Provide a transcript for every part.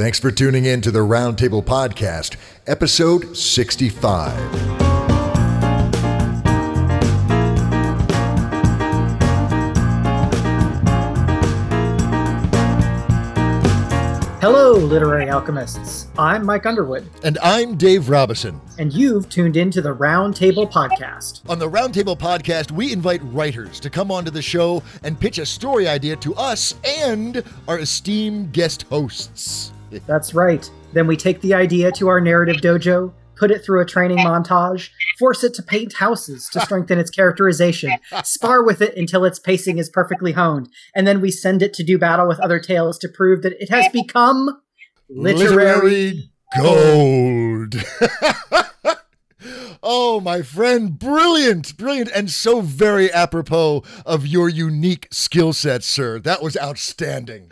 Thanks for tuning in to the Roundtable Podcast, episode 65. Hello, literary alchemists. I'm Mike Underwood. And I'm Dave Robison. And you've tuned in to the Roundtable Podcast. On the Roundtable Podcast, we invite writers to come onto the show and pitch a story idea to us and our esteemed guest hosts. That's right. Then we take the idea to our narrative dojo, put it through a training montage, force it to paint houses to strengthen its characterization, spar with it until its pacing is perfectly honed, and then we send it to do battle with other tales to prove that it has become literary, literary gold. Oh, my friend, brilliant, brilliant, and so very apropos of your unique skill set, sir. That was outstanding.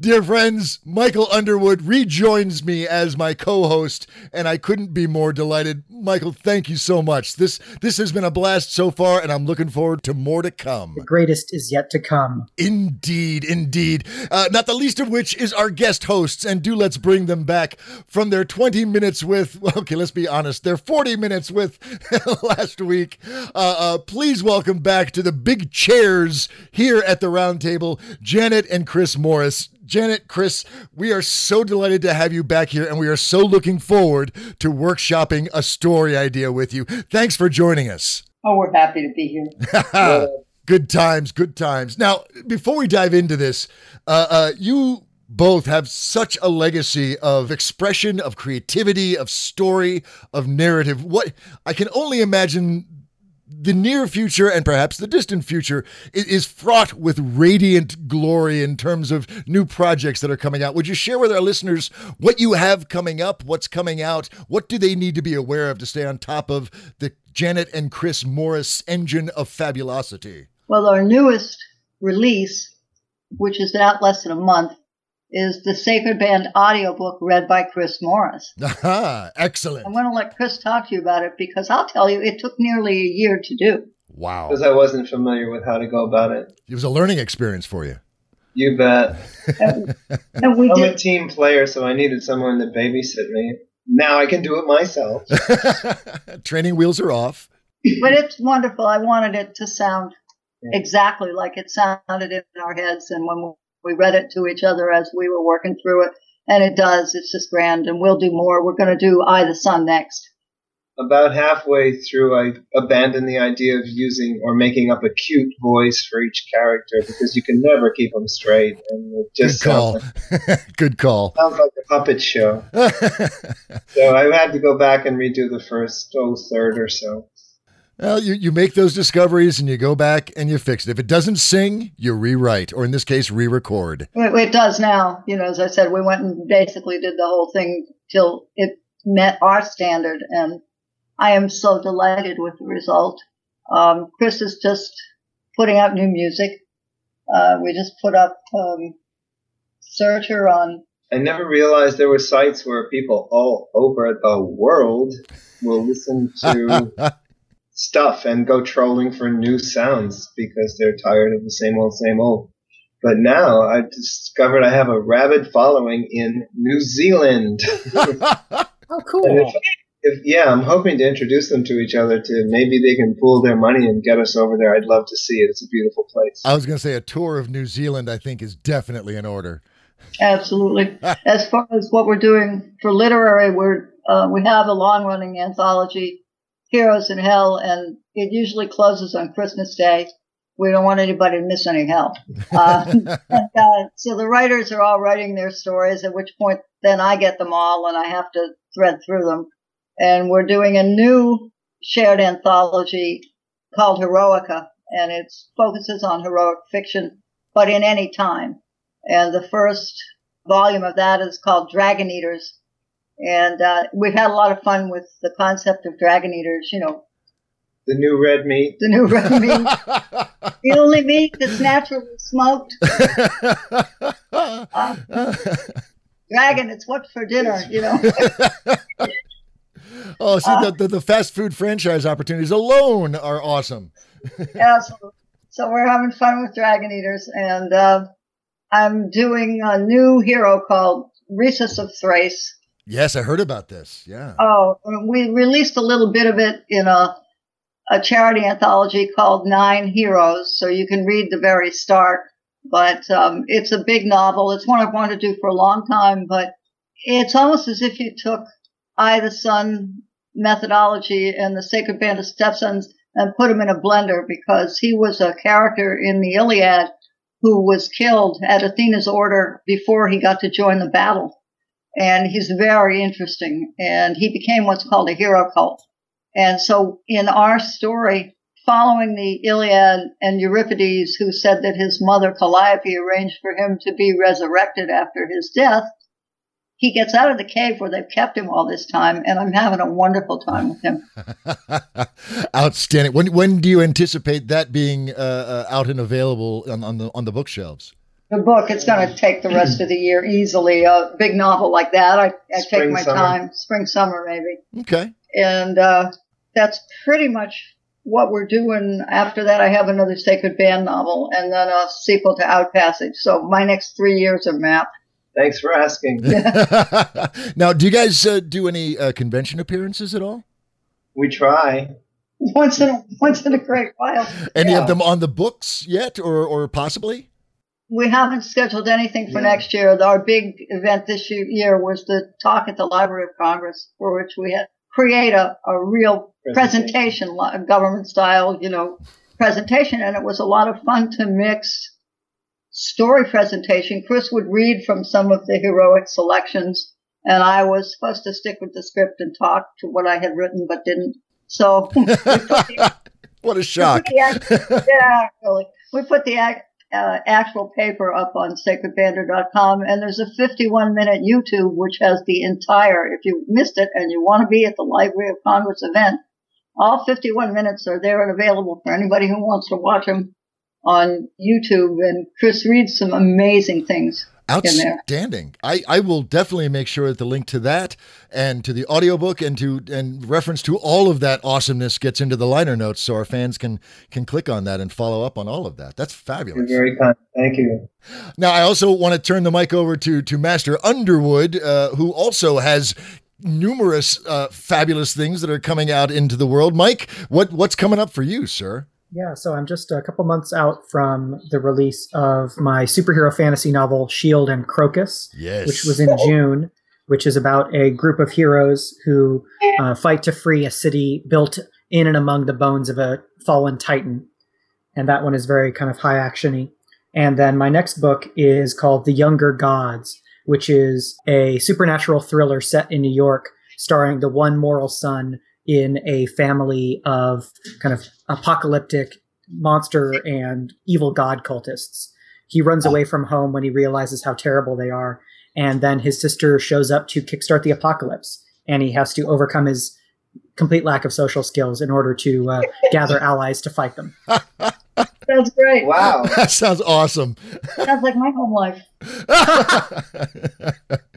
Dear friends, Michael Underwood rejoins me as my co-host, and I couldn't be more delighted. Michael, thank you so much. This this has been a blast so far, and I'm looking forward to more to come. The greatest is yet to come. Indeed, indeed. Uh, not the least of which is our guest hosts, and do let's bring them back from their 20 minutes with. Okay, let's be honest, their 40 minutes with last week. Uh, uh, please welcome back to the big chairs here at the round table, Janet and Chris Morris. Janet, Chris, we are so delighted to have you back here, and we are so looking forward to workshopping a story idea with you. Thanks for joining us. Oh, we're happy to be here. good times, good times. Now, before we dive into this, uh, uh, you both have such a legacy of expression, of creativity, of story, of narrative. What I can only imagine the near future and perhaps the distant future is, fraught with radiant glory in terms of new projects that are coming out. Would you share with our listeners what you have coming up, what's coming out, what do they need to be aware of to stay on top of the Janet and Chris Morris engine of fabulosity? Well, our newest release, which been out less than a month, is the Sacred Band audiobook read by Chris Morris. Aha, excellent. I'm going to let Chris talk to you about it because I'll tell you, it took nearly a year to do. Wow. Because I wasn't familiar with how to go about it. It was a learning experience for you. You bet. and, and we I'm did, a team player, so I needed someone to babysit me. Now I can do it myself. Training wheels are off. But it's wonderful. I wanted it to sound exactly like it sounded in our heads. And when we read it to each other as we were working through it. And it does. It's just grand. And we'll do more. We're going to do I the Sun next. About halfway through, I abandoned the idea of using or making up a cute voice for each character because you can never keep them straight. And it just Good call. Like, Good call. Sounds like a puppet show. so I had to go back and redo the first oh third or so. Well, you, you make those discoveries and you go back and you fix it. If it doesn't sing, you rewrite, or in this case, re record. It, it does now. You know, as I said, we went and basically did the whole thing till it met our standard. And I am so delighted with the result. Um, Chris is just putting out new music. Uh, we just put up um, Searcher on. I never realized there were sites where people all over the world will listen to stuff and go trolling for new sounds because they're tired of the same old, same old. But now I've discovered I have a rabid following in New Zealand. oh, cool. If, if, yeah, I'm hoping to introduce them to each other to maybe they can pool their money and get us over there. I'd love to see it. It's a beautiful place. I was going to say a tour of New Zealand, I think, is definitely in order. Absolutely. as far as what we're doing for literary, we're, uh, we have a long running anthology Heroes in Hell, and it usually closes on Christmas Day. We don't want anybody to miss any hell. Uh, and, uh, so the writers are all writing their stories, at which point then I get them all and I have to thread through them. And we're doing a new shared anthology called Heroika, and it focuses on heroic fiction, but in any time. And the first volume of that is called Dragon Eaters, and uh, we've had a lot of fun with the concept of dragon eaters. You know, the new red meat. The new red meat. the only meat that's naturally smoked. Uh, dragon, it's what for dinner, you know. oh, see, uh, the, the, the fast food franchise opportunities alone are awesome. Absolutely. So we're having fun with dragon eaters, and uh, I'm doing a new hero called Rhesus of Thrace. Yes, I heard about this. Yeah. Oh, we released a little bit of it in a a charity anthology called Nine Heroes, so you can read the very start. But um, it's a big novel. It's one I've wanted to do for a long time, but it's almost as if you took I the Sun methodology and the Sacred Band of Stepsons and put them in a blender because he was a character in the Iliad who was killed at Athena's order before he got to join the battle. And he's very interesting. And he became what's called a hero cult. And so in our story, following the Iliad and Euripides, who said that his mother Calliope arranged for him to be resurrected after his death, he gets out of the cave where they've kept him all this time, and I'm having a wonderful time with him. Outstanding. When when do you anticipate that being uh, uh, out and available on, on the on the bookshelves? The book, it's going to take the rest of the year easily. A big novel like that, I, I take my summer. time. Spring, summer, maybe. Okay. and uh, that's pretty much what we're doing. After that, I have another Sacred Band novel, and then a sequel to Outpassage. So my next three years are mapped. Thanks for asking. now, do you guys uh, do any uh, convention appearances at all? We try. Once in a, once in a great while. Any Yeah. of them on the books yet, or or possibly? We haven't scheduled anything for Yeah. next year. Our big event this year- was the talk at the Library of Congress, for which we had create a, a real Presentation. presentation, government style, you know, presentation, and it was a lot of fun to mix story presentation. Chris would read from some of the heroic selections, and I was supposed to stick with the script and talk to what I had written, but didn't. So we put the, What a shock! yeah, really. We put the act, uh, actual paper up on sacredbander.com, and there's a 51 minute YouTube which has the entire. If you missed it and you want to be at the Library of Congress event, all 51 minutes are there and available for anybody who wants to watch them on YouTube. And Chris reads some amazing things. Outstanding. I, I will definitely make sure that the link to that and to the audiobook and to and reference to all of that awesomeness gets into the liner notes so our fans can can click on that and follow up on all of that. That's You're fabulous. very kind. Thank you. Now I also want to turn the mic over to to Master Underwood, uh, who also has numerous uh, fabulous things that are coming out into the world. Mike, what what's coming up for you, sir? Yeah, so I'm just a couple months out from the release of my superhero fantasy novel Shield and Crocus, Yes. which was in June, which is about a group of heroes who uh, fight to free a city built in and among the bones of a fallen titan. And that one is very kind of high actiony. And then my next book is called The Younger Gods, which is a supernatural thriller set in New York, starring the one moral son in a family of kind of apocalyptic monster and evil god cultists. He runs away from home when he realizes how terrible they are, and then his sister shows up to kickstart the apocalypse, and he has to overcome his complete lack of social skills in order to uh, gather allies to fight them. That's great. Wow. that sounds awesome. Sounds like my home life.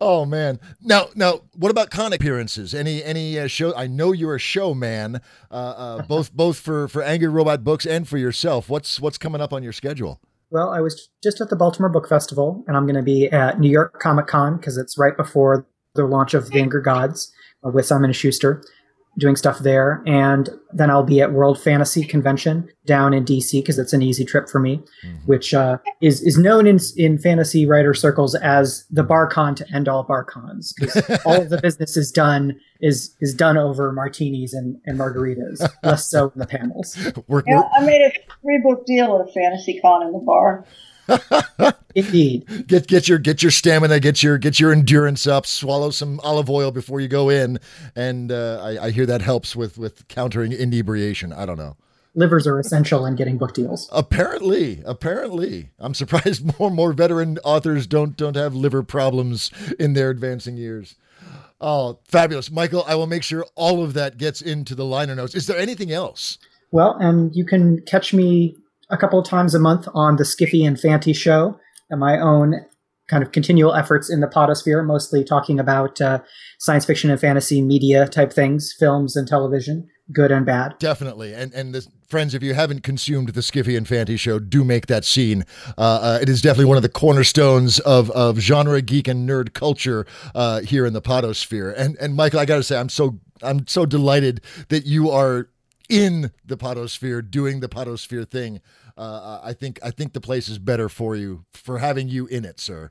oh man! Now, now, what about con appearances? Any, any uh, show? I know you're a showman, uh, uh, both both for for Angry Robot Books and for yourself. What's what's coming up on your schedule? Well, I was just at the Baltimore Book Festival, and I'm going to be at New York Comic Con because it's right before the launch of The Younger Gods with Simon Schuster, doing stuff there. And then I'll be at World Fantasy Convention down in DC because it's an easy trip for me, which uh, is is known in in fantasy writer circles as the BarCon to end all BarCons because all of the business is done is is done over martinis and, and margaritas, less so in the panels. We're, Yeah, I made a three book deal at a fantasy con in the bar. Indeed. get get your get your stamina, get your get your endurance up. Swallow some olive oil before you go in, and uh, I, I hear that helps with with countering inebriation. I don't know. livers are essential in getting book deals. Apparently, apparently, I'm surprised more and more veteran authors don't don't have liver problems in their advancing years. Oh, fabulous, Michael! I will make sure all of that gets into the liner notes. Is there anything else? Well, and you can catch me a couple of times a month on the Skiffy and Fanty show and my own kind of continual efforts in the podosphere, mostly talking about uh, science fiction and fantasy media type things, films and television, good and bad. Definitely, and and this friends, if you haven't consumed the Skiffy and Fanty show, do make that scene. Uh, uh, it is definitely one of the cornerstones of, of genre, geek, and nerd culture uh, here in the Podosphere. And and Michael, I got to say, I'm so I'm so delighted that you are in the Podosphere doing the Podosphere thing. Uh, I think I think the place is better for you for having you in it, sir.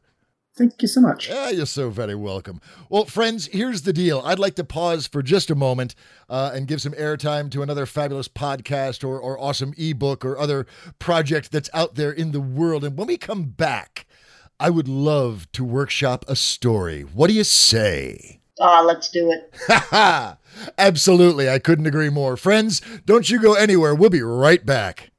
Thank you so much. Yeah, you're so very welcome. Well, friends, here's the deal. I'd like to pause for just a moment uh, and give some airtime to another fabulous podcast or, or awesome ebook or other project that's out there in the world. And when we come back, I would love to workshop a story. What do you say? Ah, let's do it. Ha ha! Absolutely. I couldn't agree more. Friends, don't you go anywhere. We'll be right back.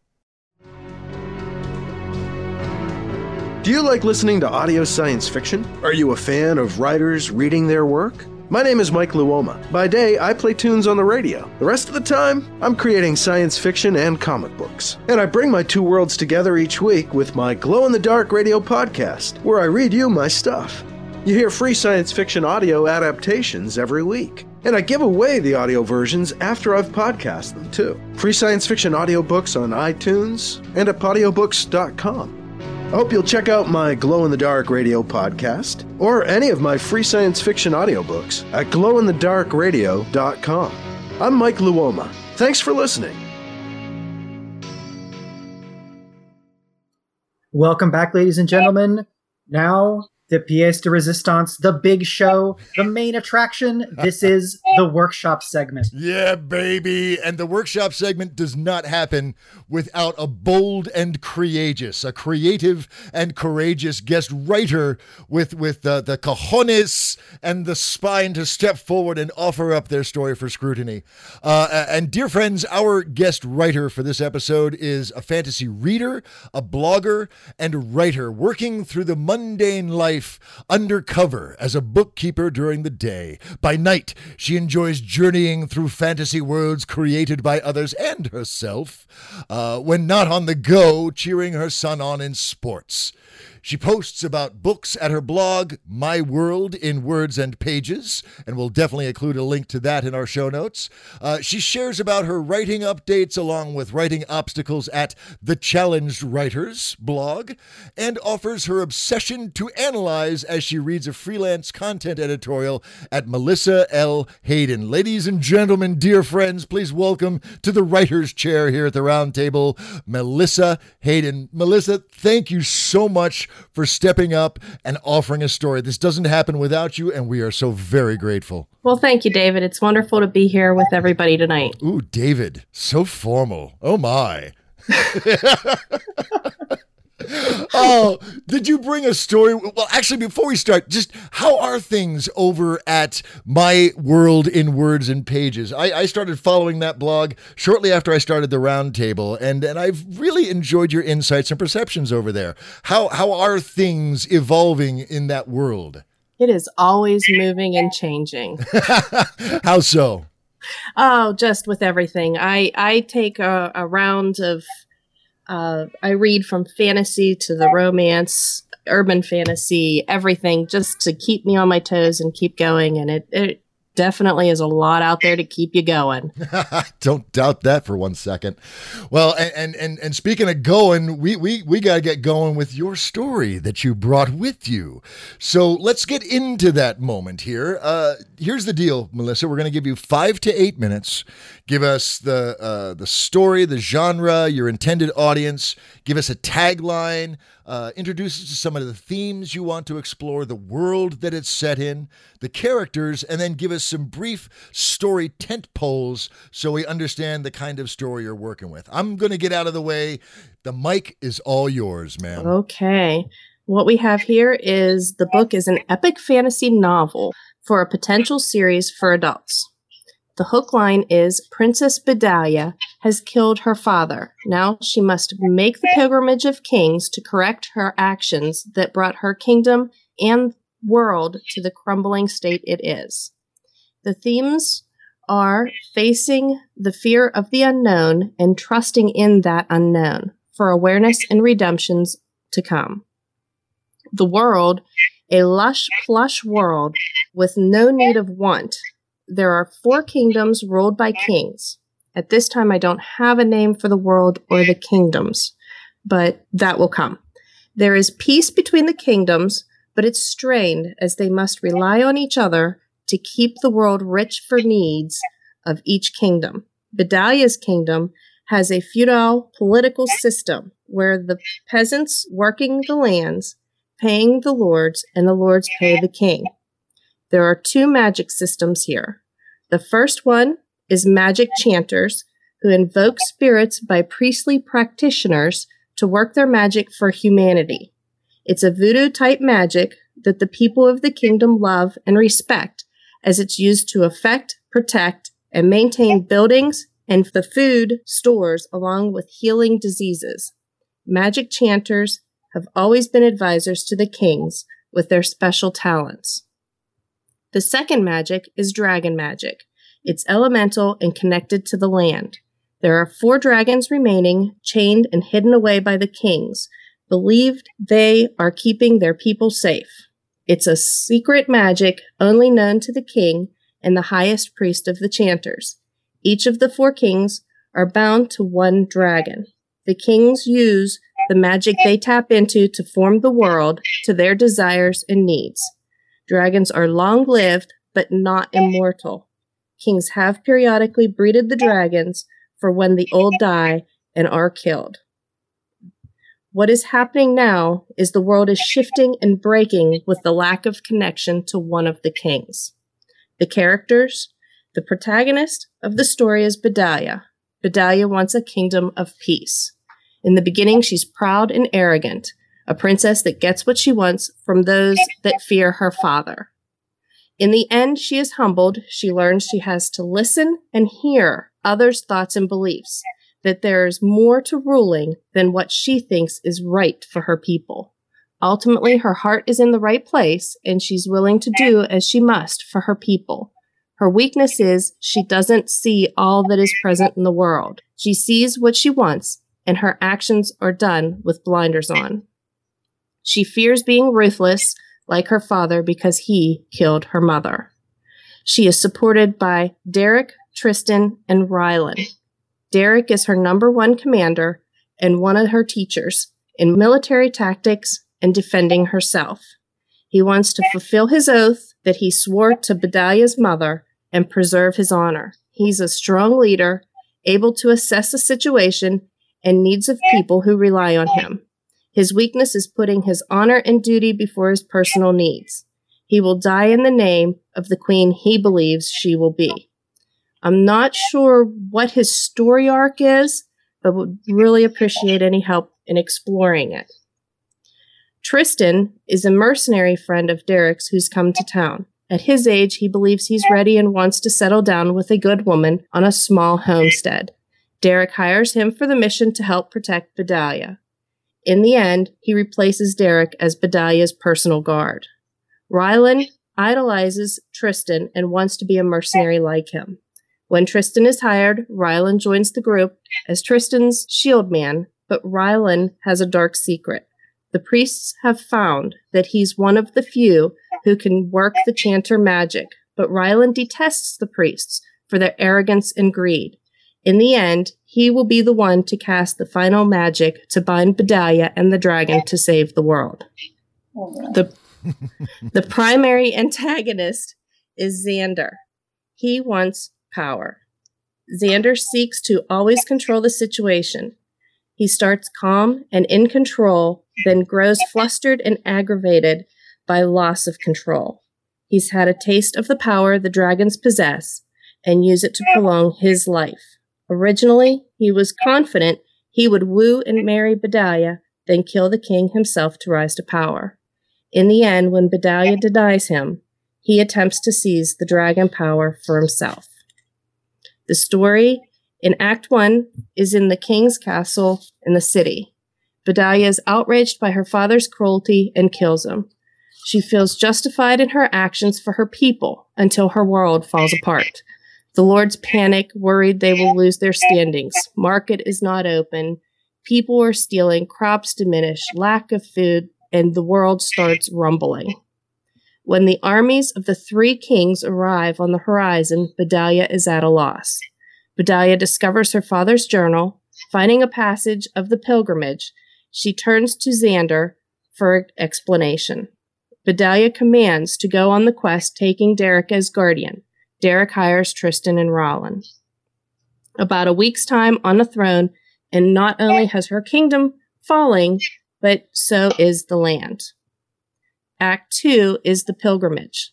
Do you like listening to audio science fiction? Are you a fan of writers reading their work? My name is Mike Luoma. By day, I play tunes on the radio. The rest of the time, I'm creating science fiction and comic books. And I bring my two worlds together each week with my glow in the dark radio podcast, where I read you my stuff. You hear free science fiction audio adaptations every week. And I give away the audio versions after I've podcast them too. Free science fiction audiobooks on iTunes and at podiobooks.com. I hope you'll check out my Glow in the Dark radio podcast or any of my free science fiction audiobooks at glowinthedarkradio.com. I'm Mike Luoma. Thanks for listening. Welcome back, ladies and gentlemen. Now the pièce de resistance, the big show, the main attraction. This is the workshop segment. Yeah, baby. And the workshop segment does not happen without a bold and courageous, a creative and courageous guest writer with with uh, the cojones and the spine to step forward and offer up their story for scrutiny. Uh, and dear friends, our guest writer for this episode is a fantasy reader, a blogger, and a writer working through the mundane life undercover as a bookkeeper during the day. By night, she enjoys journeying through fantasy worlds created by others and herself, uh, when not on the go, cheering her son on in sports. She posts about books at her blog, My World in Words and Pages, and we'll definitely include a link to that in our show notes. Uh, she shares about her writing updates along with writing obstacles at the Challenged Writers blog, and offers her obsession to analyze as she reads a freelance content editorial at Melissa L. Hayden. Ladies and gentlemen, dear friends, please welcome to the writer's chair here at the round table, Melissa Hayden. Melissa, thank you so much for stepping up and offering a story. This doesn't happen without you, and we are so very grateful. Well, thank you, David. It's wonderful to be here with everybody tonight. Ooh, David, so formal. Oh, my. oh, did you bring a story? Well, actually, before we start, just how are things over at My World in Words and Pages? I, I started following that blog shortly after I started the roundtable, and and I've really enjoyed your insights and perceptions over there. How how are things evolving in that world? It is always moving and changing. how so? Oh, just with everything. I I take a, a round of uh, I read from fantasy to the romance, urban fantasy, everything, just to keep me on my toes and keep going. And it, it definitely is a lot out there to keep you going. Don't doubt that for one second. Well, and and and speaking of going, we we we got to get going with your story that you brought with you. So let's get into that moment here. Uh, here's the deal, Melissa. We're going to give you five to eight minutes. Give us the uh, the story, the genre, your intended audience. Give us a tagline. Uh, introduce us to some of the themes you want to explore, the world that it's set in, the characters, and then give us some brief story tent poles so we understand the kind of story you're working with. I'm going to get out of the way. The mic is all yours, ma'am. Okay. What we have here is the book is an epic fantasy novel for a potential series for adults. The hook line is Princess Bedalia has killed her father. Now she must make the pilgrimage of kings to correct her actions that brought her kingdom and world to the crumbling state it is. The themes are facing the fear of the unknown and trusting in that unknown for awareness and redemptions to come. The world, a lush, plush world with no need of want, there are four kingdoms ruled by kings. At this time, I don't have a name for the world or the kingdoms, but that will come. There is peace between the kingdoms, but it's strained as they must rely on each other to keep the world rich for needs of each kingdom. Bedalia's kingdom has a feudal political system where the peasants working the lands paying the lords and the lords pay the king. There are two magic systems here. The first one is magic chanters who invoke spirits by priestly practitioners to work their magic for humanity. It's a voodoo type magic that the people of the kingdom love and respect as it's used to affect, protect, and maintain buildings and the food stores along with healing diseases. Magic chanters have always been advisors to the kings with their special talents. The second magic is dragon magic. It's elemental and connected to the land. There are four dragons remaining, chained and hidden away by the kings, believed they are keeping their people safe. It's a secret magic only known to the king and the highest priest of the chanters. Each of the four kings are bound to one dragon. The kings use the magic they tap into to form the world to their desires and needs. Dragons are long lived, but not immortal. Kings have periodically breeded the dragons for when the old die and are killed. What is happening now is the world is shifting and breaking with the lack of connection to one of the kings. The characters, the protagonist of the story is Bedalia. Bedalia wants a kingdom of peace. In the beginning, she's proud and arrogant, a princess that gets what she wants from those that fear her father. In the end, she is humbled. She learns she has to listen and hear others' thoughts and beliefs, that there is more to ruling than what she thinks is right for her people. Ultimately, her heart is in the right place and she's willing to do as she must for her people. Her weakness is she doesn't see all that is present in the world. She sees what she wants and her actions are done with blinders on. She fears being ruthless like her father because he killed her mother. She is supported by Derek, Tristan, and Rylan. Derek is her number one commander and one of her teachers in military tactics and defending herself. He wants to fulfill his oath that he swore to Bedalia's mother and preserve his honor. He's a strong leader, able to assess a situation and needs of people who rely on him. His weakness is putting his honor and duty before his personal needs. He will die in the name of the queen he believes she will be. I'm not sure what his story arc is, but would really appreciate any help in exploring it. Tristan is a mercenary friend of Derek's who's come to town. At his age, he believes he's ready and wants to settle down with a good woman on a small homestead. Derek hires him for the mission to help protect Bedalia. In the end, he replaces Derek as Bedalia's personal guard. Rylan idolizes Tristan and wants to be a mercenary like him. When Tristan is hired, Rylan joins the group as Tristan's shield man, but Rylan has a dark secret. The priests have found that he's one of the few who can work the chanter magic, but Rylan detests the priests for their arrogance and greed. In the end, he will be the one to cast the final magic to bind Bedalia and the dragon to save the world. The, the primary antagonist is Xander. He wants power. Xander seeks to always control the situation. He starts calm and in control, then grows flustered and aggravated by loss of control. He's had a taste of the power the dragons possess and use it to prolong his life. Originally, he was confident he would woo and marry Bedalia, then kill the king himself to rise to power. In the end, when Bedalia denies him, he attempts to seize the dragon power for himself. The story in Act 1 is in the king's castle in the city. Bedalia is outraged by her father's cruelty and kills him. She feels justified in her actions for her people until her world falls apart. The lords panic, worried they will lose their standings. Market is not open. People are stealing, crops diminish, lack of food, and the world starts rumbling. When the armies of the three kings arrive on the horizon, Bedalia is at a loss. Bedalia discovers her father's journal. Finding a passage of the pilgrimage, she turns to Xander for explanation. Bedalia commands to go on the quest, taking Derek as guardian. Derek hires Tristan and Rollin. About a week's time on the throne, and not only has her kingdom falling, but so is the land. Act two is the pilgrimage.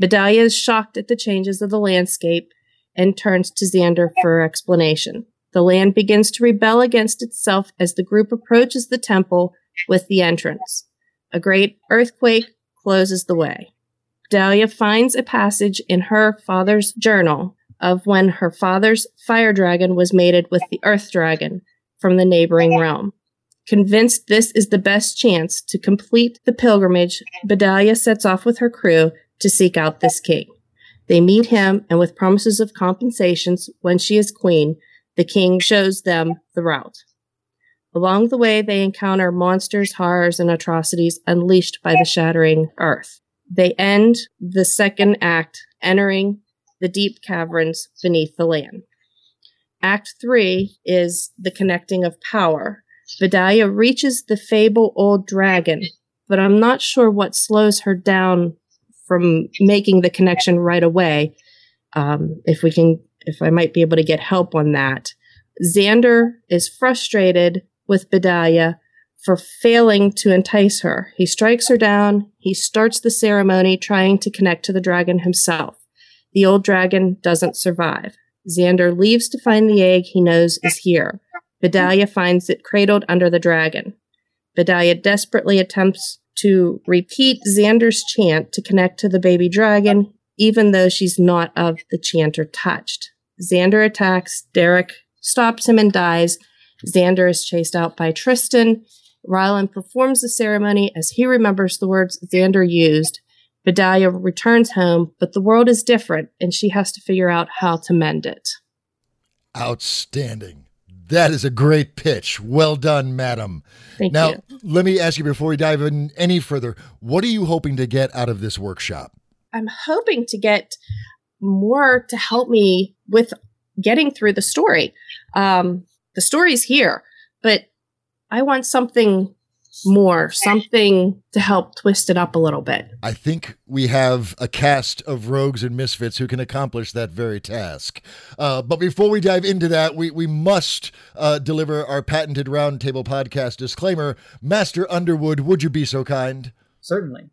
Bedalia is shocked at the changes of the landscape and turns to Xander for explanation. The land begins to rebel against itself as the group approaches the temple with the entrance. A great earthquake closes the way. Dahlia finds a passage in her father's journal of when her father's fire dragon was mated with the earth dragon from the neighboring realm. Convinced this is the best chance to complete the pilgrimage, Bedalia sets off with her crew to seek out this king. They meet him, and with promises of compensations when she is queen, the king shows them the route. Along the way, they encounter monsters, horrors, and atrocities unleashed by the shattering earth. They end the second act entering the deep caverns beneath the land. Act three is the connecting of power. Bedalia reaches the fable old dragon, but I'm not sure what slows her down from making the connection right away. Um, if we can, if I might be able to get help on that. Xander is frustrated with Bedalia for failing to entice her. He strikes her down. He starts the ceremony trying to connect to the dragon himself. The old dragon doesn't survive. Xander leaves to find the egg he knows is here. Bedalia finds it cradled under the dragon. Bedalia desperately attempts to repeat Xander's chant to connect to the baby dragon, even though she's not of the chanter touched. Xander attacks, Derek stops him and dies. Xander is chased out by Tristan. Rylan performs the ceremony as he remembers the words Xander used. Bedalia returns home, but the world is different and she has to figure out how to mend it. Outstanding. That is a great pitch. Well done, madam. Thank now, you. let me ask you before we dive in any further what are you hoping to get out of this workshop? I'm hoping to get more to help me with getting through the story. Um, the story's here, but I want something more, something to help twist it up a little bit. I think we have a cast of rogues and misfits who can accomplish that very task. Uh, but before we dive into that, we, we must uh, deliver our patented roundtable podcast disclaimer. Master Underwood, would you be so kind? Certainly.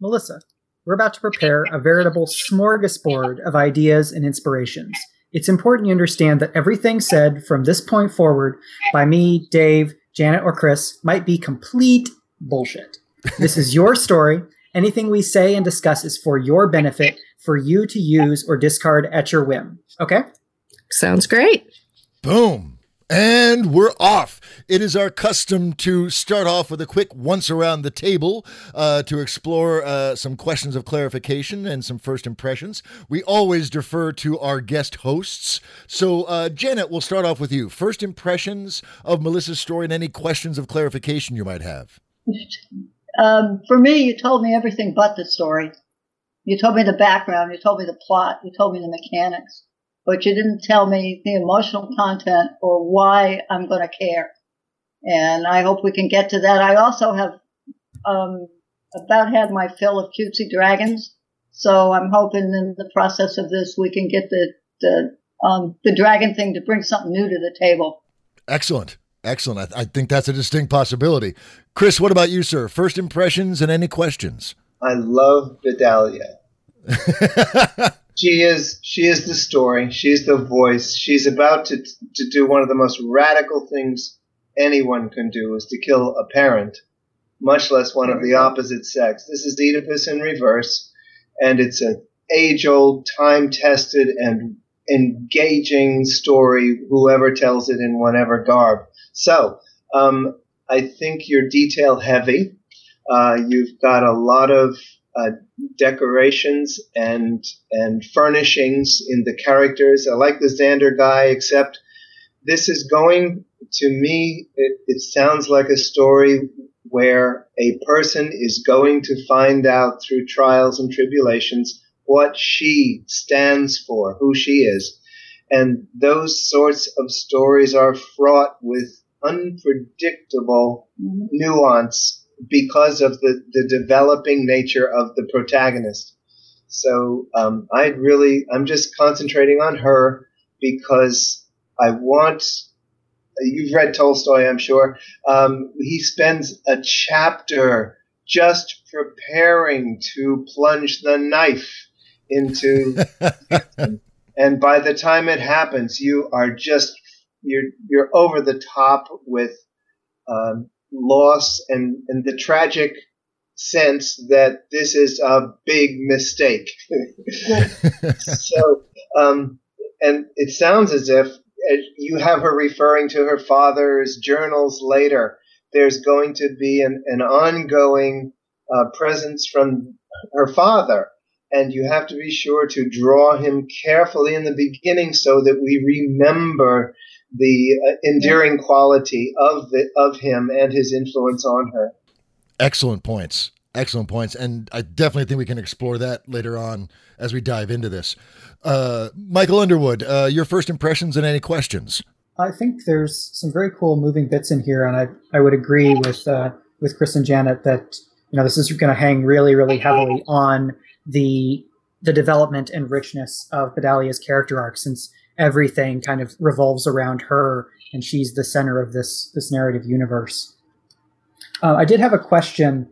Melissa, we're about to prepare a veritable smorgasbord of ideas and inspirations. It's important you understand that everything said from this point forward by me, Dave, Janet, or Chris might be complete bullshit. This is your story. Anything we say and discuss is for your benefit, for you to use or discard at your whim. Okay? Sounds great. Boom. And we're off. It is our custom to start off with a quick once around the table uh, to explore uh, some questions of clarification and some first impressions. We always defer to our guest hosts. So, uh, Janet, we'll start off with you. First impressions of Melissa's story and any questions of clarification you might have. Um, for me, you told me everything but the story. You told me the background. You told me the plot. You told me the mechanics but you didn't tell me the emotional content or why I'm going to care. And I hope we can get to that. I also have um, about had my fill of cutesy dragons, so I'm hoping in the process of this we can get the the um, the dragon thing to bring something new to the table. Excellent. Excellent. I, I think that's a distinct possibility. Chris, what about you, sir? First impressions and any questions? I love Bedalia. she is she is the story. She's the voice. She's about to to do one of the most radical things anyone can do is to kill a parent, much less one of the opposite sex. This is Oedipus in reverse, and it's an age old, time tested, and engaging story. Whoever tells it in whatever garb. So um, I think you're detail heavy. Uh, you've got a lot of uh, decorations and and furnishings in the characters. I like the Xander guy, except this is going to me. It, it sounds like a story where a person is going to find out through trials and tribulations what she stands for, who she is. And those sorts of stories are fraught with unpredictable mm-hmm. nuance because of the, the developing nature of the protagonist. So um, I really, I'm just concentrating on her because I want. You've read Tolstoy, I'm sure. Um, he spends a chapter just preparing to plunge the knife into, and by the time it happens, you are just you're you're over the top with um, loss and and the tragic sense that this is a big mistake. so, um, and it sounds as if uh, you have her referring to her father's journals later. There's going to be an, an ongoing uh, presence from her father, and you have to be sure to draw him carefully in the beginning so that we remember the uh, enduring quality of the, of him and his influence on her. Excellent points. Excellent points. And I definitely think we can explore that later on as we dive into this. Uh, Michael Underwood, uh, your first impressions and any questions? I think there's some very cool moving bits in here, and I, I would agree with uh, with Chris and Janet that you know this is going to hang really really heavily on the the development and richness of Bedalia's character arc, since everything kind of revolves around her, and she's the center of this this narrative universe. Uh, I did have a question.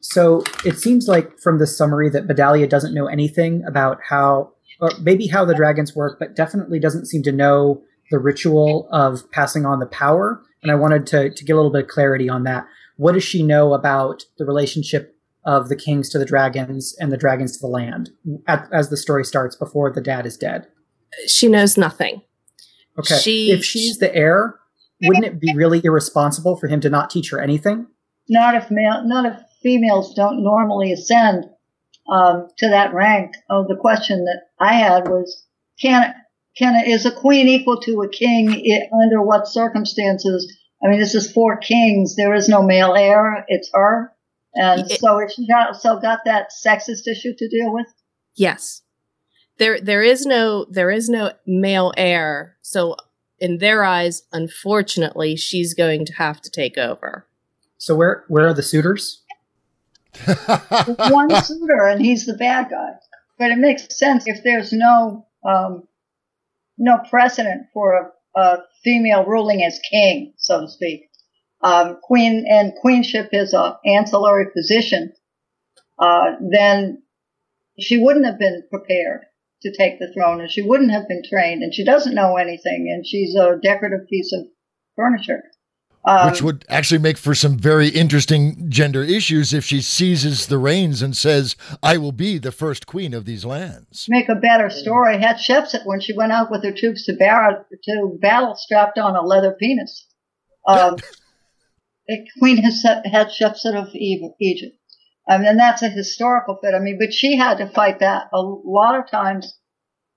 So it seems like from the summary that Bedalia doesn't know anything about how, or maybe how the dragons work, but definitely doesn't seem to know the ritual of passing on the power. And I wanted to, to get a little bit of clarity on that. What does she know about the relationship of the kings to the dragons and the dragons to the land at, as the story starts before the dad is dead? She knows nothing. Okay. She, if she's the heir, wouldn't it be really irresponsible for him to not teach her anything? Not if male, not if females don't normally ascend um, to that rank. Oh, the question that I had was, can can is a queen equal to a king it, under what circumstances? I mean, this is four kings. There is no male heir. It's her, and it, so she got so got that sexist issue to deal with. Yes, there there is no there is no male heir. So in their eyes, unfortunately, she's going to have to take over. So where where are the suitors? One suitor, and he's the bad guy. But it makes sense if there's no um, no precedent for a, a, female ruling as king, so to speak. Um, queen and queenship is a ancillary position. Uh, then she wouldn't have been prepared to take the throne, and she wouldn't have been trained, and she doesn't know anything, and she's a decorative piece of furniture. Um, Which would actually make for some very interesting gender issues if she seizes the reins and says, I will be the first queen of these lands. Make a better story. Hatshepsut, when she went out with her troops to, bar- to battle, strapped on a leather penis. Um, Queen Hatshepsut of Egypt. I mean, and that's a historical fit. I mean, but she had to fight that. A lot of times,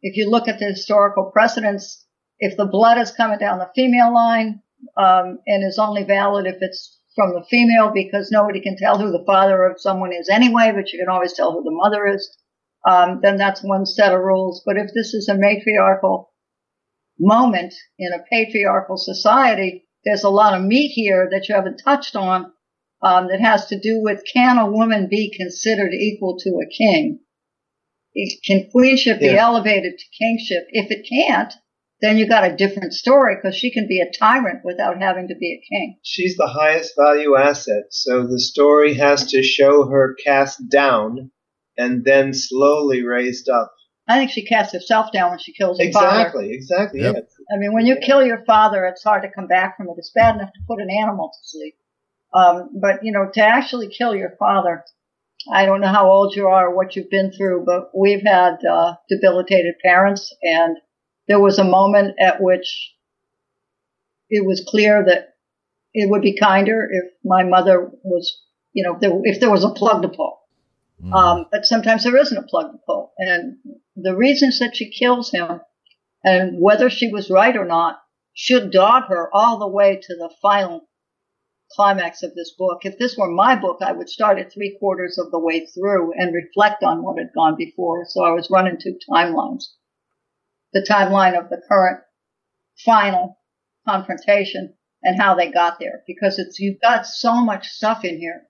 if you look at the historical precedents, if the blood is coming down the female line, um, and is only valid if it's from the female because nobody can tell who the father of someone is anyway, but you can always tell who the mother is. Um, then that's one set of rules. But if this is a matriarchal moment in a patriarchal society, there's a lot of meat here that you haven't touched on um, that has to do with can a woman be considered equal to a king? Can queenship yeah. be elevated to kingship? If it can't, then you got a different story because she can be a tyrant without having to be a king. She's the highest value asset, so the story has to show her cast down and then slowly raised up. I think she casts herself down when she kills her exactly, father. Exactly, exactly. Yep. I mean, when you kill your father, it's hard to come back from it. It's bad enough to put an animal to sleep. Um, but, you know, to actually kill your father, I don't know how old you are what you've been through, but we've had uh, debilitated parents and there was a moment at which it was clear that it would be kinder if my mother was, you know, if there, if there was a plug to pull. Mm. Um, but sometimes there isn't a plug to pull. And the reasons that she kills him and whether she was right or not should dog her all the way to the final climax of this book. If this were my book, I would start at three quarters of the way through and reflect on what had gone before. So I was running two timelines the timeline of the current final confrontation and how they got there because it's you've got so much stuff in here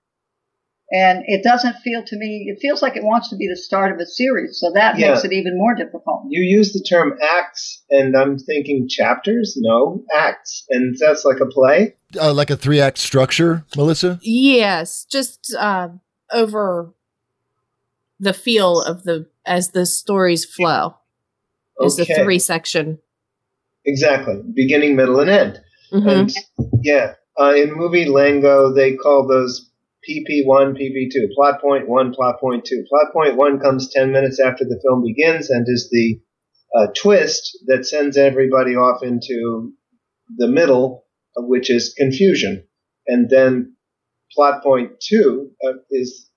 and it doesn't feel to me it feels like it wants to be the start of a series so that Yeah. makes it even more difficult You use the term acts, and I'm thinking chapters. No, acts, and that's like a play. Uh, like a three act structure, Melissa? Yes, just uh, over the feel of the as the stories flow is the three section. Exactly, beginning, middle, and end. Mhm. And yeah, uh, in movie lango they call those PP1, PP2, plot point one, plot point two. Plot point one comes 10 minutes after the film begins and is the uh, twist that sends everybody off into the middle, which is confusion. And then plot point two uh, is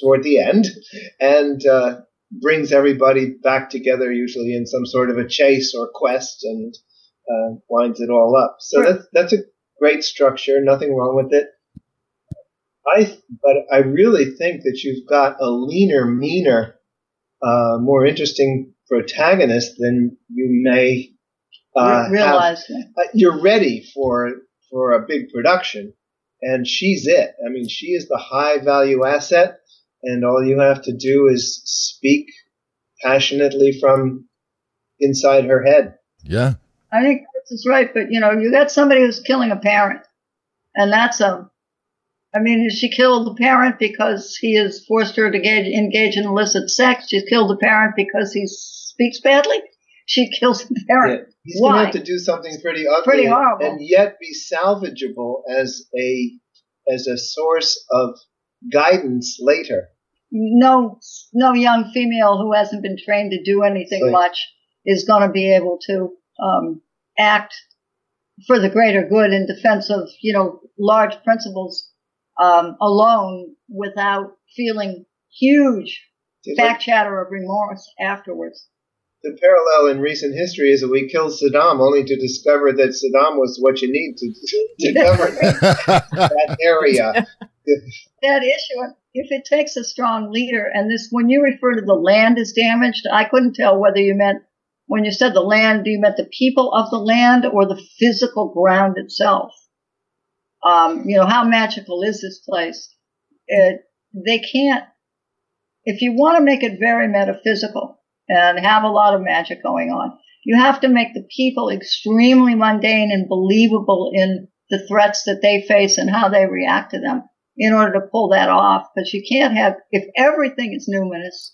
toward the end and uh, brings everybody back together, usually in some sort of a chase or quest, and uh, winds it all up. So Right. that's that's a great structure. Nothing wrong with it. I but I really think that you've got a leaner, meaner, uh, more interesting protagonist than you may uh, Re- have realize uh, you're ready for for a big production, and she's it. I mean, she is the high value asset, and all you have to do is speak passionately from inside her head. Yeah. I think Chris is right, but you know, you got somebody who's killing a parent, and that's a. I mean, she killed the parent because he has forced her to engage, engage in illicit sex. She's killed the parent because he speaks badly. She kills the parent. He's going to have to do something pretty ugly, Pretty and- horrible. and yet be salvageable as a as a source of guidance later. No, no young female who hasn't been trained to do anything much is going to be able to um, act for the greater good in defense of you know large principles um, alone without feeling huge See, back chatter of remorse afterwards. the parallel in recent history is that we killed Saddam only to discover that Saddam was what you need to, to cover that area. That issue, if it takes a strong leader, and this, when you refer to the land is damaged, I couldn't tell whether you meant, when you said the land, do you meant the people of the land or the physical ground itself? Um, you know, how magical is this place? It, they can't, if you want to make it very metaphysical and have a lot of magic going on, you have to make the people extremely mundane and believable in the threats that they face and how they react to them in order to pull that off. Because you can't have, if everything is numinous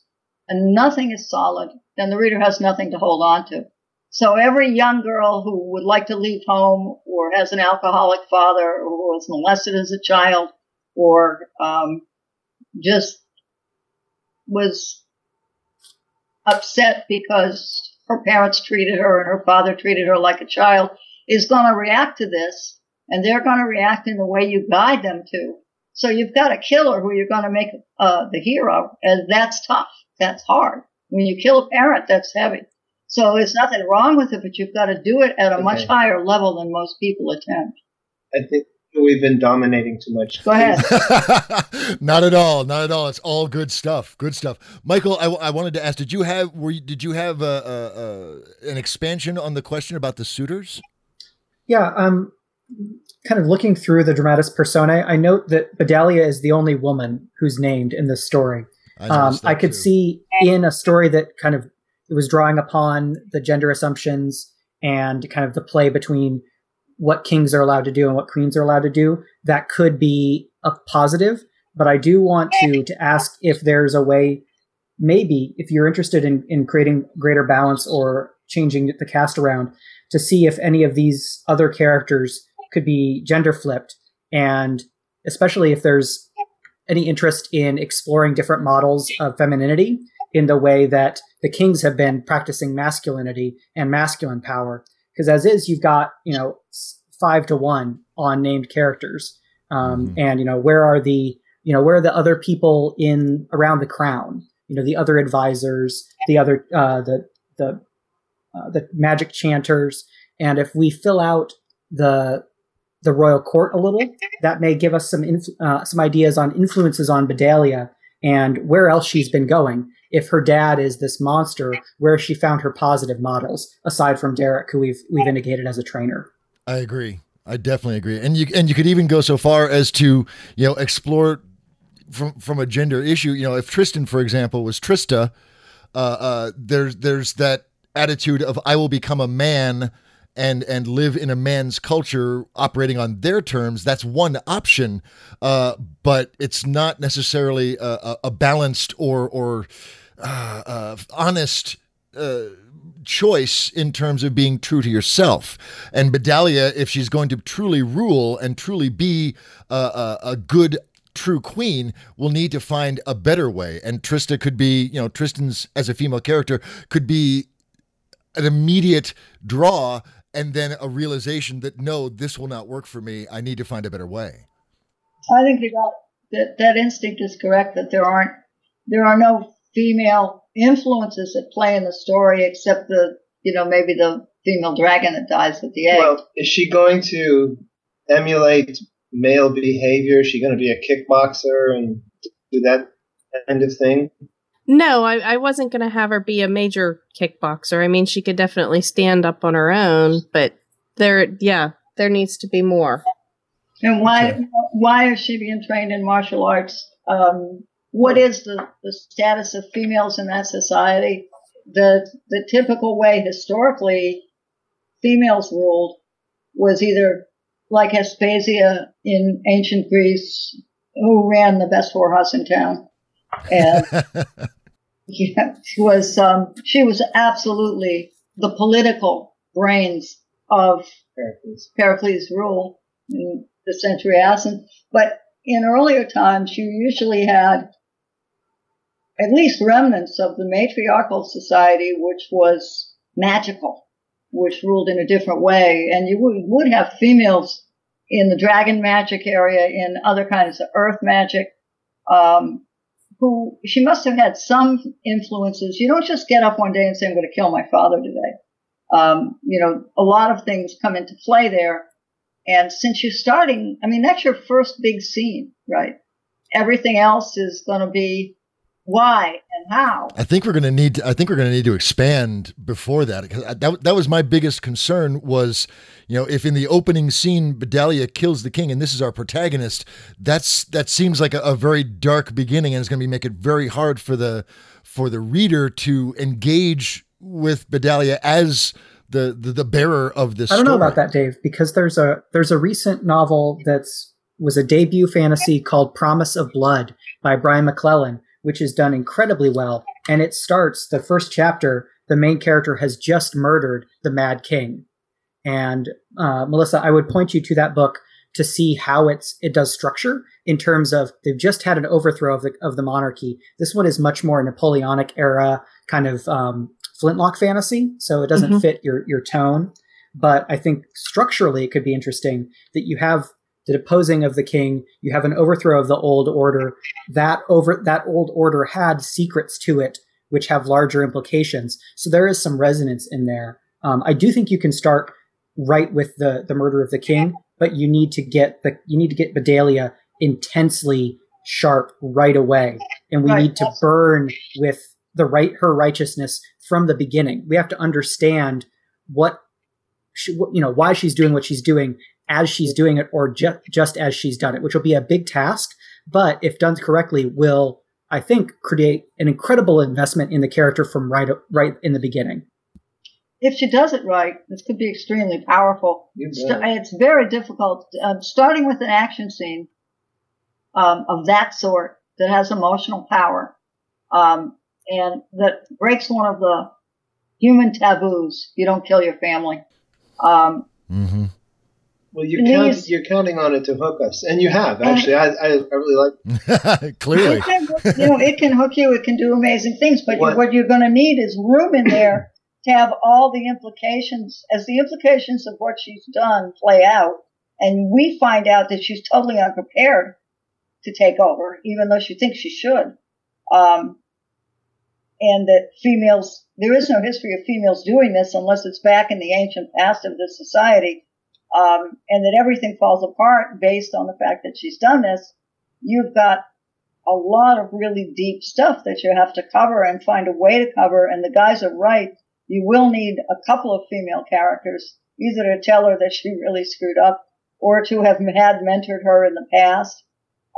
and nothing is solid, then the reader has nothing to hold on to. So every young girl who would like to leave home or has an alcoholic father or was molested as a child or um, just was upset because her parents treated her and her father treated her like a child is going to react to this and they're going to react in the way you guide them to. So you've got a killer who you're going to make uh, the hero, and that's tough. That's hard. When you kill a parent, that's heavy. So there's nothing wrong with it, but you've got to do it at a much higher level than most people attempt. I think we've been dominating too much. Go ahead. not at all. Not at all. It's all good stuff. Good stuff. Michael, I, I wanted to ask: Did you have were you, did you have a, a, a, an expansion on the question about the suitors? Yeah, um, kind of looking through the dramatis personae, I note that Bedalia is the only woman who's named in this story. I, Um, noticed I could too. see in a story that kind of it was drawing upon the gender assumptions and kind of the play between what kings are allowed to do and what queens are allowed to do. That could be a positive, but I do want to to ask if there's a way, maybe if you're interested in in creating greater balance or changing the cast around, to see if any of these other characters could be gender flipped, and especially if there's any interest in exploring different models of femininity in the way that the kings have been practicing masculinity and masculine power. Because as is, you've got you know five to one on named characters, um, Mhm. and you know where are the you know where are the other people in around the crown? You know the other advisors, the other uh, the the uh, the magic chanters, and if we fill out the the royal court a little, that may give us some inf- uh, some ideas on influences on Bedalia and where else she's been going. If her dad is this monster, where she found her positive models aside from Derek, who we've we've indicated as a trainer. I agree. I definitely agree. And you and you could even go so far as to you know explore from from a gender issue. You know, if Tristan, for example, was Trista, uh, uh, there's there's that attitude of I will become a man and and live in a man's culture operating on their terms that's one option uh, but it's not necessarily a, a balanced or or uh, uh, honest uh, choice in terms of being true to yourself and Bedalia if she's going to truly rule and truly be a, a, a good true queen will need to find a better way and Trista could be you know Tristan's as a female character could be an immediate draw and then a realization that no, this will not work for me. I need to find a better way. I think got, that that instinct is correct. That there aren't there are no female influences at play in the story except the you know maybe the female dragon that dies with the egg. Well, is she going to emulate male behavior? Is she going to be a kickboxer and do that kind of thing? No, I, I wasn't going to have her be a major kickboxer. I mean, she could definitely stand up on her own, but there, yeah, there needs to be more. And why, okay. why is she being trained in martial arts? Um, what is the, the status of females in that society? The, the typical way historically females ruled was either like Aspasia in ancient Greece, who ran the best whorehouse in town. And Yeah, she was um, she was absolutely the political brains of Pericles, Pericles' rule in the century Athens. But in earlier times, you usually had at least remnants of the matriarchal society, which was magical, which ruled in a different way, and you would, have females in the dragon magic area, in other kinds of earth magic. Um, who she must have had some influences. You don't just get up one day and say, I'm going to kill my father today. Um, you know, a lot of things come into play there. And since you're starting, I mean, that's your first big scene, right? Everything else is going to be why and how. I think we're going to need. To, I think we're going to need to expand before that because that that was my biggest concern was, you know, if in the opening scene Bedalia kills the king and this is our protagonist, that's that seems like a, a very dark beginning and it's going to be make it very hard for the for the reader to engage with Bedalia as the, the the, bearer of this. I don't story. know about that, Dave, because there's a there's a recent novel that's was a debut fantasy called Promise of Blood by Brian McClellan, which is done incredibly well. And it starts the first chapter, the main character has just murdered the Mad King. And uh, Melissa, I would point you to that book to see how it's it does structure in terms of they've just had an overthrow of the of the monarchy. This one is much more Napoleonic era kind of um, flintlock fantasy, so it doesn't mm-hmm. fit your your tone. But I think structurally it could be interesting that you have the deposing of the king, you have an overthrow of the old order. That over that old order had secrets to it which have larger implications. So there is some resonance in there. Um, I do think you can start right with the the murder of the king, but you need to get the you need to get Bedalia intensely sharp right away, and we right. need to burn with the right her righteousness from the beginning. We have to understand what she, you know why she's doing what she's doing as she's doing it or ju- just as she's done it, which will be a big task, but if done correctly, will I think create an incredible investment in the character from right right in the beginning. If she does it right, this could be extremely powerful. It's very difficult. Um, starting with an action scene um, of that sort that has emotional power um, and that breaks one of the human taboos. You don't kill your family. Um, mm-hmm. Well, you're, count, you're counting on it to hook us, and you have actually. I, I, I really like. Clearly, it can, you know, it can hook you. It can do amazing things, but what, what you're going to need is room in there to have all the implications. As the implications of what she's done play out, and we find out that she's totally unprepared to take over, even though she thinks she should, um, and that females there is no history of females doing this unless it's back in the ancient past of this society um, and that everything falls apart based on the fact that she's done this, you've got a lot of really deep stuff that you have to cover and find a way to cover. And the guys are right. You will need a couple of female characters, either to tell her that she really screwed up or to have had mentored her in the past.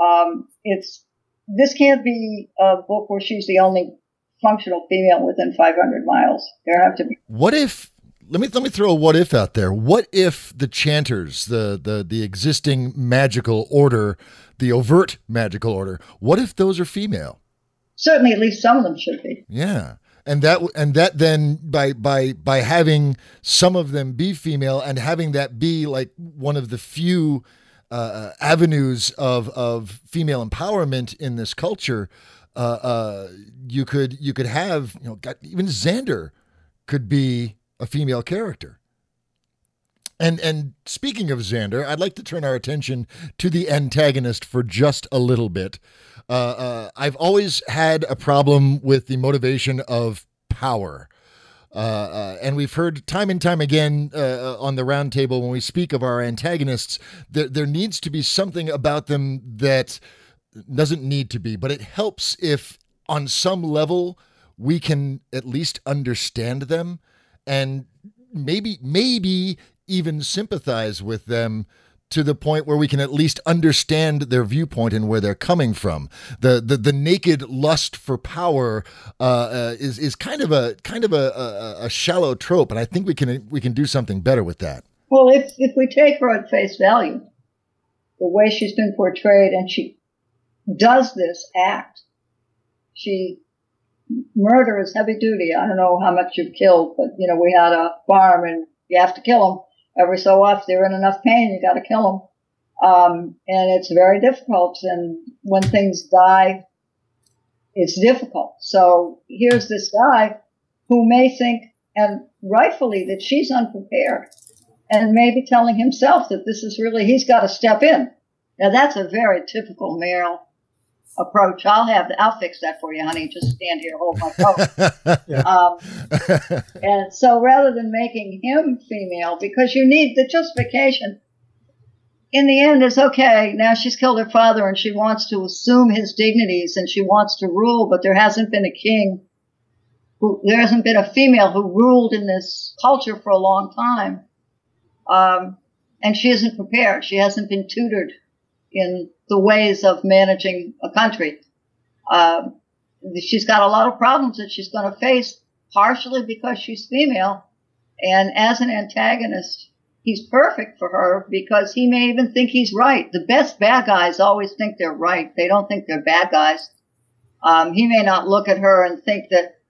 Um, it's, this can't be a book where she's the only functional female within 500 miles. There have to be. What if let me let me throw a what if out there. What if the chanters, the the the existing magical order, the overt magical order, what if those are female? Certainly, at least some of them should be. Yeah. And that and that then by by by having some of them be female and having that be like one of the few uh, avenues of of female empowerment in this culture, uh, uh, you could you could have you know got, even Xander could be a female character. And and speaking of Xander, I'd like to turn our attention to the antagonist for just a little bit. Uh, uh, I've always had a problem with the motivation of power. Uh, uh and we've heard time and time again uh, uh, on the roundtable when we speak of our antagonists, there, there needs to be something about them that doesn't need to be, but it helps if on some level we can at least understand them and maybe maybe even sympathize with them to the point where we can at least understand their viewpoint and where they're coming from. The the, the naked lust for power uh, uh, is is kind of a kind of a, a, a, shallow trope, and I think we can we can do something better with that. Well, if if we take her at face value, the way she's been portrayed, and she does this act, she murder is heavy duty. I don't know how much you've killed, but you know, we had a farm and you have to kill them every so often. They're in enough pain, you got to kill them. Um, and it's very difficult. And when things die, it's difficult. So here's this guy who may think, and rightfully, that she's unprepared and maybe telling himself that this is really, he's got to step in. Now that's a very typical male approach. I'll have, I'll fix that for you, honey. Just stand here, hold my phone. yeah. um, and so rather than making him female, because you need the justification, in the end is okay. Now she's killed her father and she wants to assume his dignities and she wants to rule, but there hasn't been a king who, there hasn't been a female who ruled in this culture for a long time. Um, and she isn't prepared. She hasn't been tutored in the ways of managing a country. Uh, she's got a lot of problems that she's going to face, partially because she's female. And as an antagonist, he's perfect for her because he may even think he's right. The best bad guys always think they're right. They don't think they're bad guys. Um, he may not look at her and think that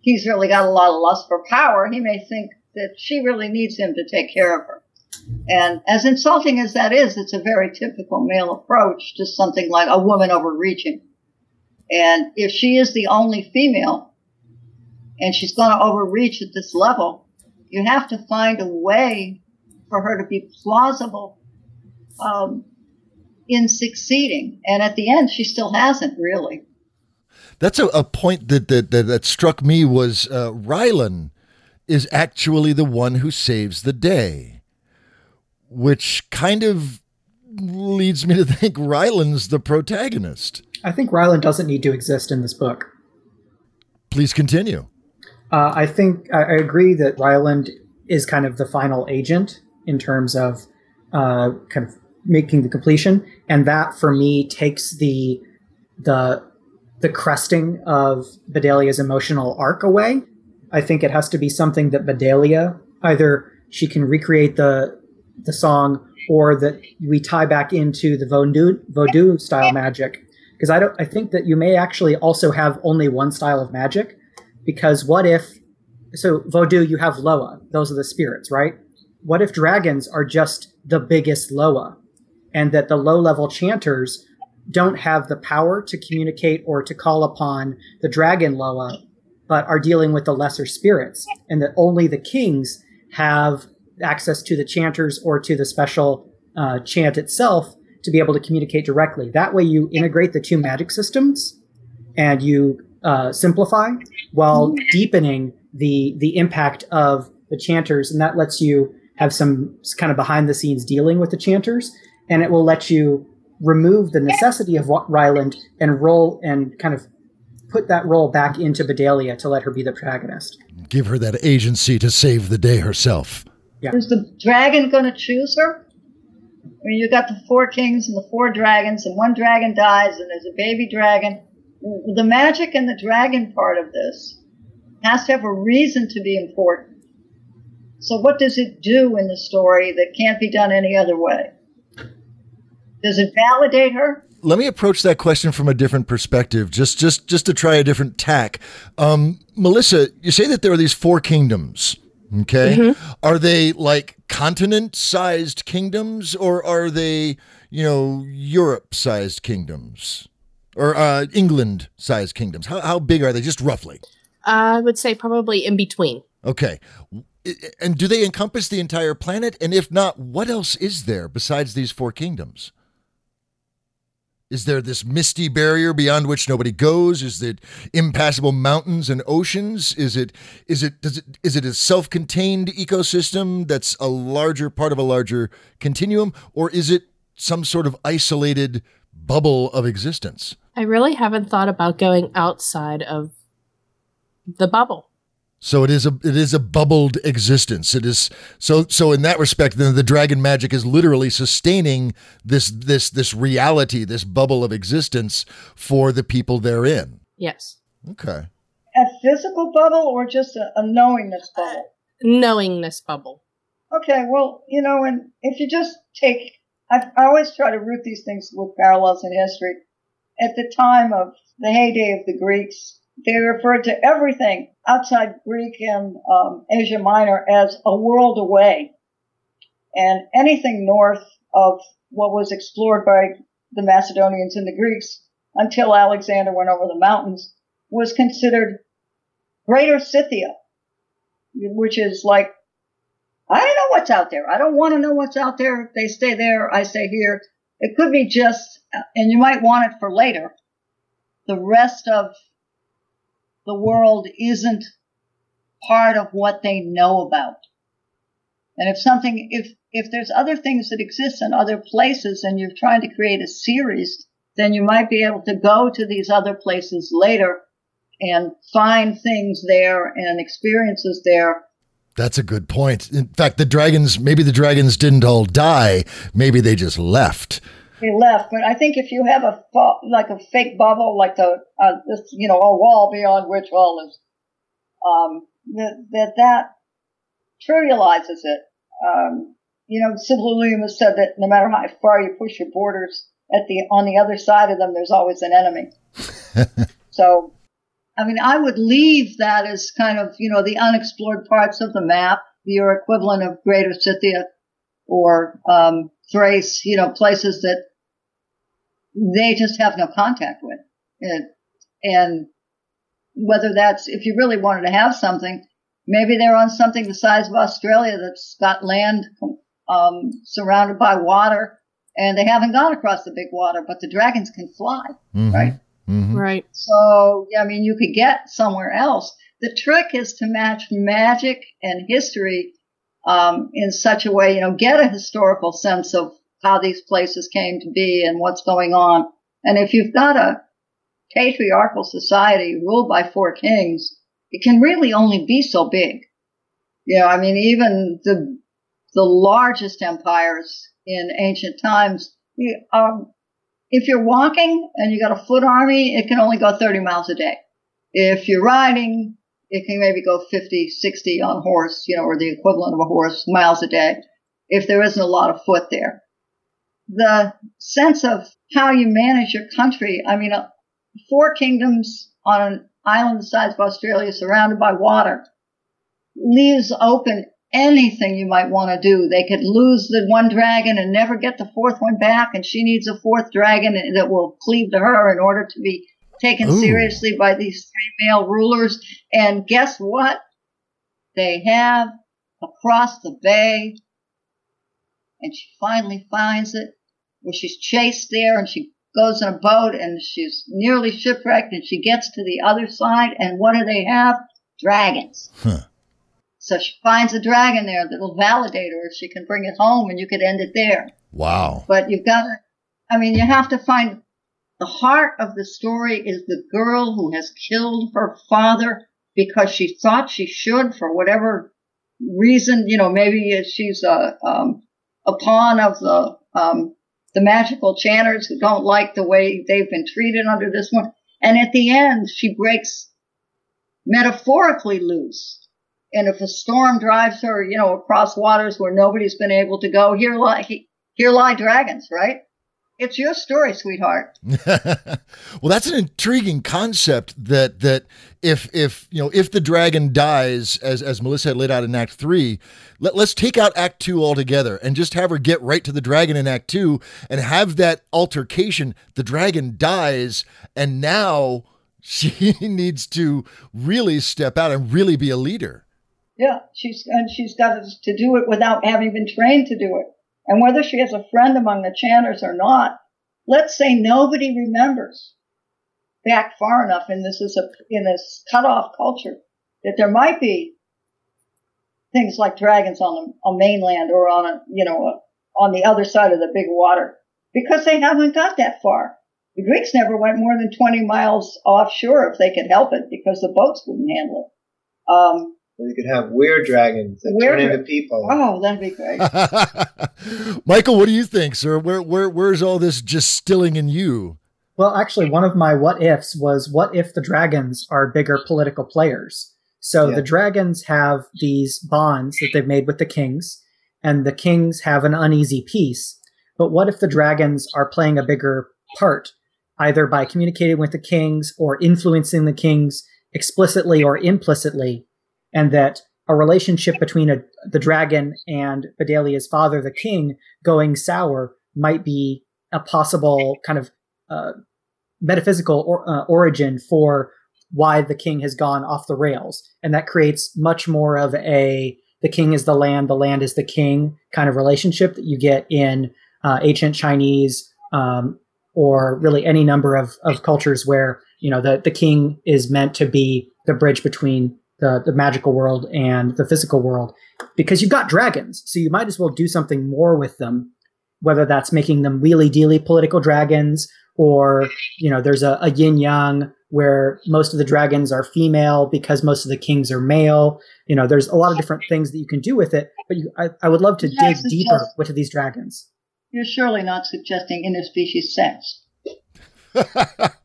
he's really got a lot of lust for power. He may think that she really needs him to take care of her. And as insulting as that is, it's a very typical male approach to something like a woman overreaching. And if she is the only female and she's going to overreach at this level, you have to find a way for her to be plausible um, in succeeding. And at the end, she still hasn't really. That's a, a point that, that, that, that struck me was uh, Ryland is actually the one who saves the day which kind of leads me to think Ryland's the protagonist. I think Ryland doesn't need to exist in this book. Please continue. Uh, I think I, agree that Ryland is kind of the final agent in terms of uh, kind of making the completion, and that for me takes the the the cresting of Bedalia's emotional arc away. I think it has to be something that Bedalia either she can recreate the the song or that we tie back into the Vodou, Vodou style magic. Because I don't, I think that you may actually also have only one style of magic. Because what if, so Vodou, you have Loa, those are the spirits, right? What if dragons are just the biggest Loa, and that the low level chanters don't have the power to communicate or to call upon the dragon Loa, but are dealing with the lesser spirits, and that only the kings have access to the chanters or to the special uh, chant itself to be able to communicate directly. That way, you integrate the two magic systems and you uh, simplify while deepening the the impact of the chanters, and that lets you have some kind of behind the scenes dealing with the chanters, and it will let you remove the necessity of what Ryland and roll and kind of put that role back into Bedalia to let her be the protagonist. Give her that agency to save the day herself. Yeah. Is the dragon going to choose her? I mean, you got the four kings and the four dragons, and one dragon dies, and there's a baby dragon. The magic and the dragon part of this has to have a reason to be important. So, what does it do in the story that can't be done any other way? Does it validate her? Let me approach that question from a different perspective, just just just to try a different tack. Um, Melissa, you say that there are these four kingdoms. Okay, mm-hmm. are they like continent-sized kingdoms, or are they, you know, Europe-sized kingdoms, or uh, England-sized kingdoms? How how big are they, just roughly? I would say probably in between. Okay. And do they encompass the entire planet? And if not, what else is there besides these four kingdoms? Is there this misty barrier beyond which nobody goes? Is it impassable mountains and oceans? Is it is it does it is it a self-contained ecosystem that's a larger part of a larger continuum or is it some sort of isolated bubble of existence? I really haven't thought about going outside of the bubble. So it is a it is a bubbled existence. It is so so in that respect, then the dragon magic is literally sustaining this this this reality, this bubble of existence for the people therein. Yes. Okay. A physical bubble or just a, a knowingness uh, bubble? Knowingness bubble. Okay, well, you know, and if you just take, I, I always try to root these things with parallels in history. At the time of the heyday of the Greeks, they referred to everything outside Greek and um, Asia Minor as a world away. And anything north of what was explored by the Macedonians and the Greeks until Alexander went over the mountains was considered Greater Scythia, which is like, I don't know what's out there. I don't want to know what's out there. They stay there. I stay here. It could be just, and you might want it for later. The rest of the world isn't part of what they know about. And if something, if, if there's other things that exist in other places and you're trying to create a series, then you might be able to go to these other places later and find things there and experiences there. That's a good point. In fact, the dragons, maybe the dragons didn't all die. Maybe they just left they left. But I think if you have a like a fake bubble, like the uh, this you know a wall beyond which all is, um, that that that trivializes it. Um, you know, Sybil Williams has said that no matter how far you push your borders, at the on the other side of them, there's always an enemy. so, I mean, I would leave that as kind of you know the unexplored parts of the map, your equivalent of Greater Scythia or um, Thrace, you know, places that they just have no contact with. And, and whether that's, if you really wanted to have something, maybe they're on something the size of Australia that's got land um, surrounded by water and they haven't gone across the big water, but the dragons can fly, mm-hmm. right? Mm-hmm. Right. So, I mean, you could get somewhere else. The trick is to match magic and history um, in such a way, you know, get a historical sense of how these places came to be and what's going on. And if you've got a patriarchal society ruled by four kings, it can really only be so big. You know, I mean, even the the largest empires in ancient times, um, if you're walking and you got a foot army, it can only go 30 miles a day. If you're riding, it can maybe go 50, 60 on horse, you know, or the equivalent of a horse miles a day if there isn't a lot of foot there. The sense of how you manage your country, I mean, uh, four kingdoms on an island the size of Australia surrounded by water leaves open anything you might want to do. They could lose the one dragon and never get the fourth one back, and she needs a fourth dragon that will cleave to her in order to be taken Ooh. seriously by these three male rulers. And guess what? They have across the bay. And she finally finds it where she's chased there and she goes in a boat and she's nearly shipwrecked and she gets to the other side. And what do they have? Dragons. Huh. So she finds a dragon there that'll validate her if she can bring it home and you could end it there. Wow. But you've got to I mean, you have to find the heart of the story is the girl who has killed her father because she thought she should for whatever reason. You know, maybe she's a um, a pawn of the um, the magical chanters who don't like the way they've been treated under this one. And at the end, she breaks metaphorically loose. And if a storm drives her, you know, across waters where nobody's been able to go, here lie, here lie dragons, right? It's your story, sweetheart. well, that's an intriguing concept that that if if you know if the dragon dies as as Melissa had laid out in Act Three, let, let's take out Act Two altogether and just have her get right to the dragon in Act Two and have that altercation. The dragon dies, and now she needs to really step out and really be a leader. Yeah, she's and she's got to do it without having been trained to do it. And whether she has a friend among the chanters or not, let's say nobody remembers back far enough in this is a in this cutoff culture that there might be things like dragons on a, a mainland or on a you know a, on the other side of the big water because they haven't got that far. The Greeks never went more than 20 miles offshore if they could help it because the boats wouldn't handle it. Um, you could have weird dragons that weird turn into people. Oh, that'd be great. Michael, what do you think, sir? Where where where's all this just stilling in you? Well, actually, one of my what ifs was what if the dragons are bigger political players? So yeah. the dragons have these bonds that they've made with the kings, and the kings have an uneasy peace. But what if the dragons are playing a bigger part, either by communicating with the kings or influencing the kings explicitly or implicitly? And that a relationship between a, the dragon and Bedalia's father, the king, going sour might be a possible kind of uh, metaphysical or, uh, origin for why the king has gone off the rails. And that creates much more of a the king is the land, the land is the king kind of relationship that you get in uh, ancient Chinese um, or really any number of, of cultures where you know the, the king is meant to be the bridge between the, the magical world and the physical world because you've got dragons so you might as well do something more with them whether that's making them wheelie dealy political dragons or you know there's a, a yin yang where most of the dragons are female because most of the kings are male. You know there's a lot of different things that you can do with it but you, I, I would love to dig deeper with these dragons. You're surely not suggesting interspecies sex.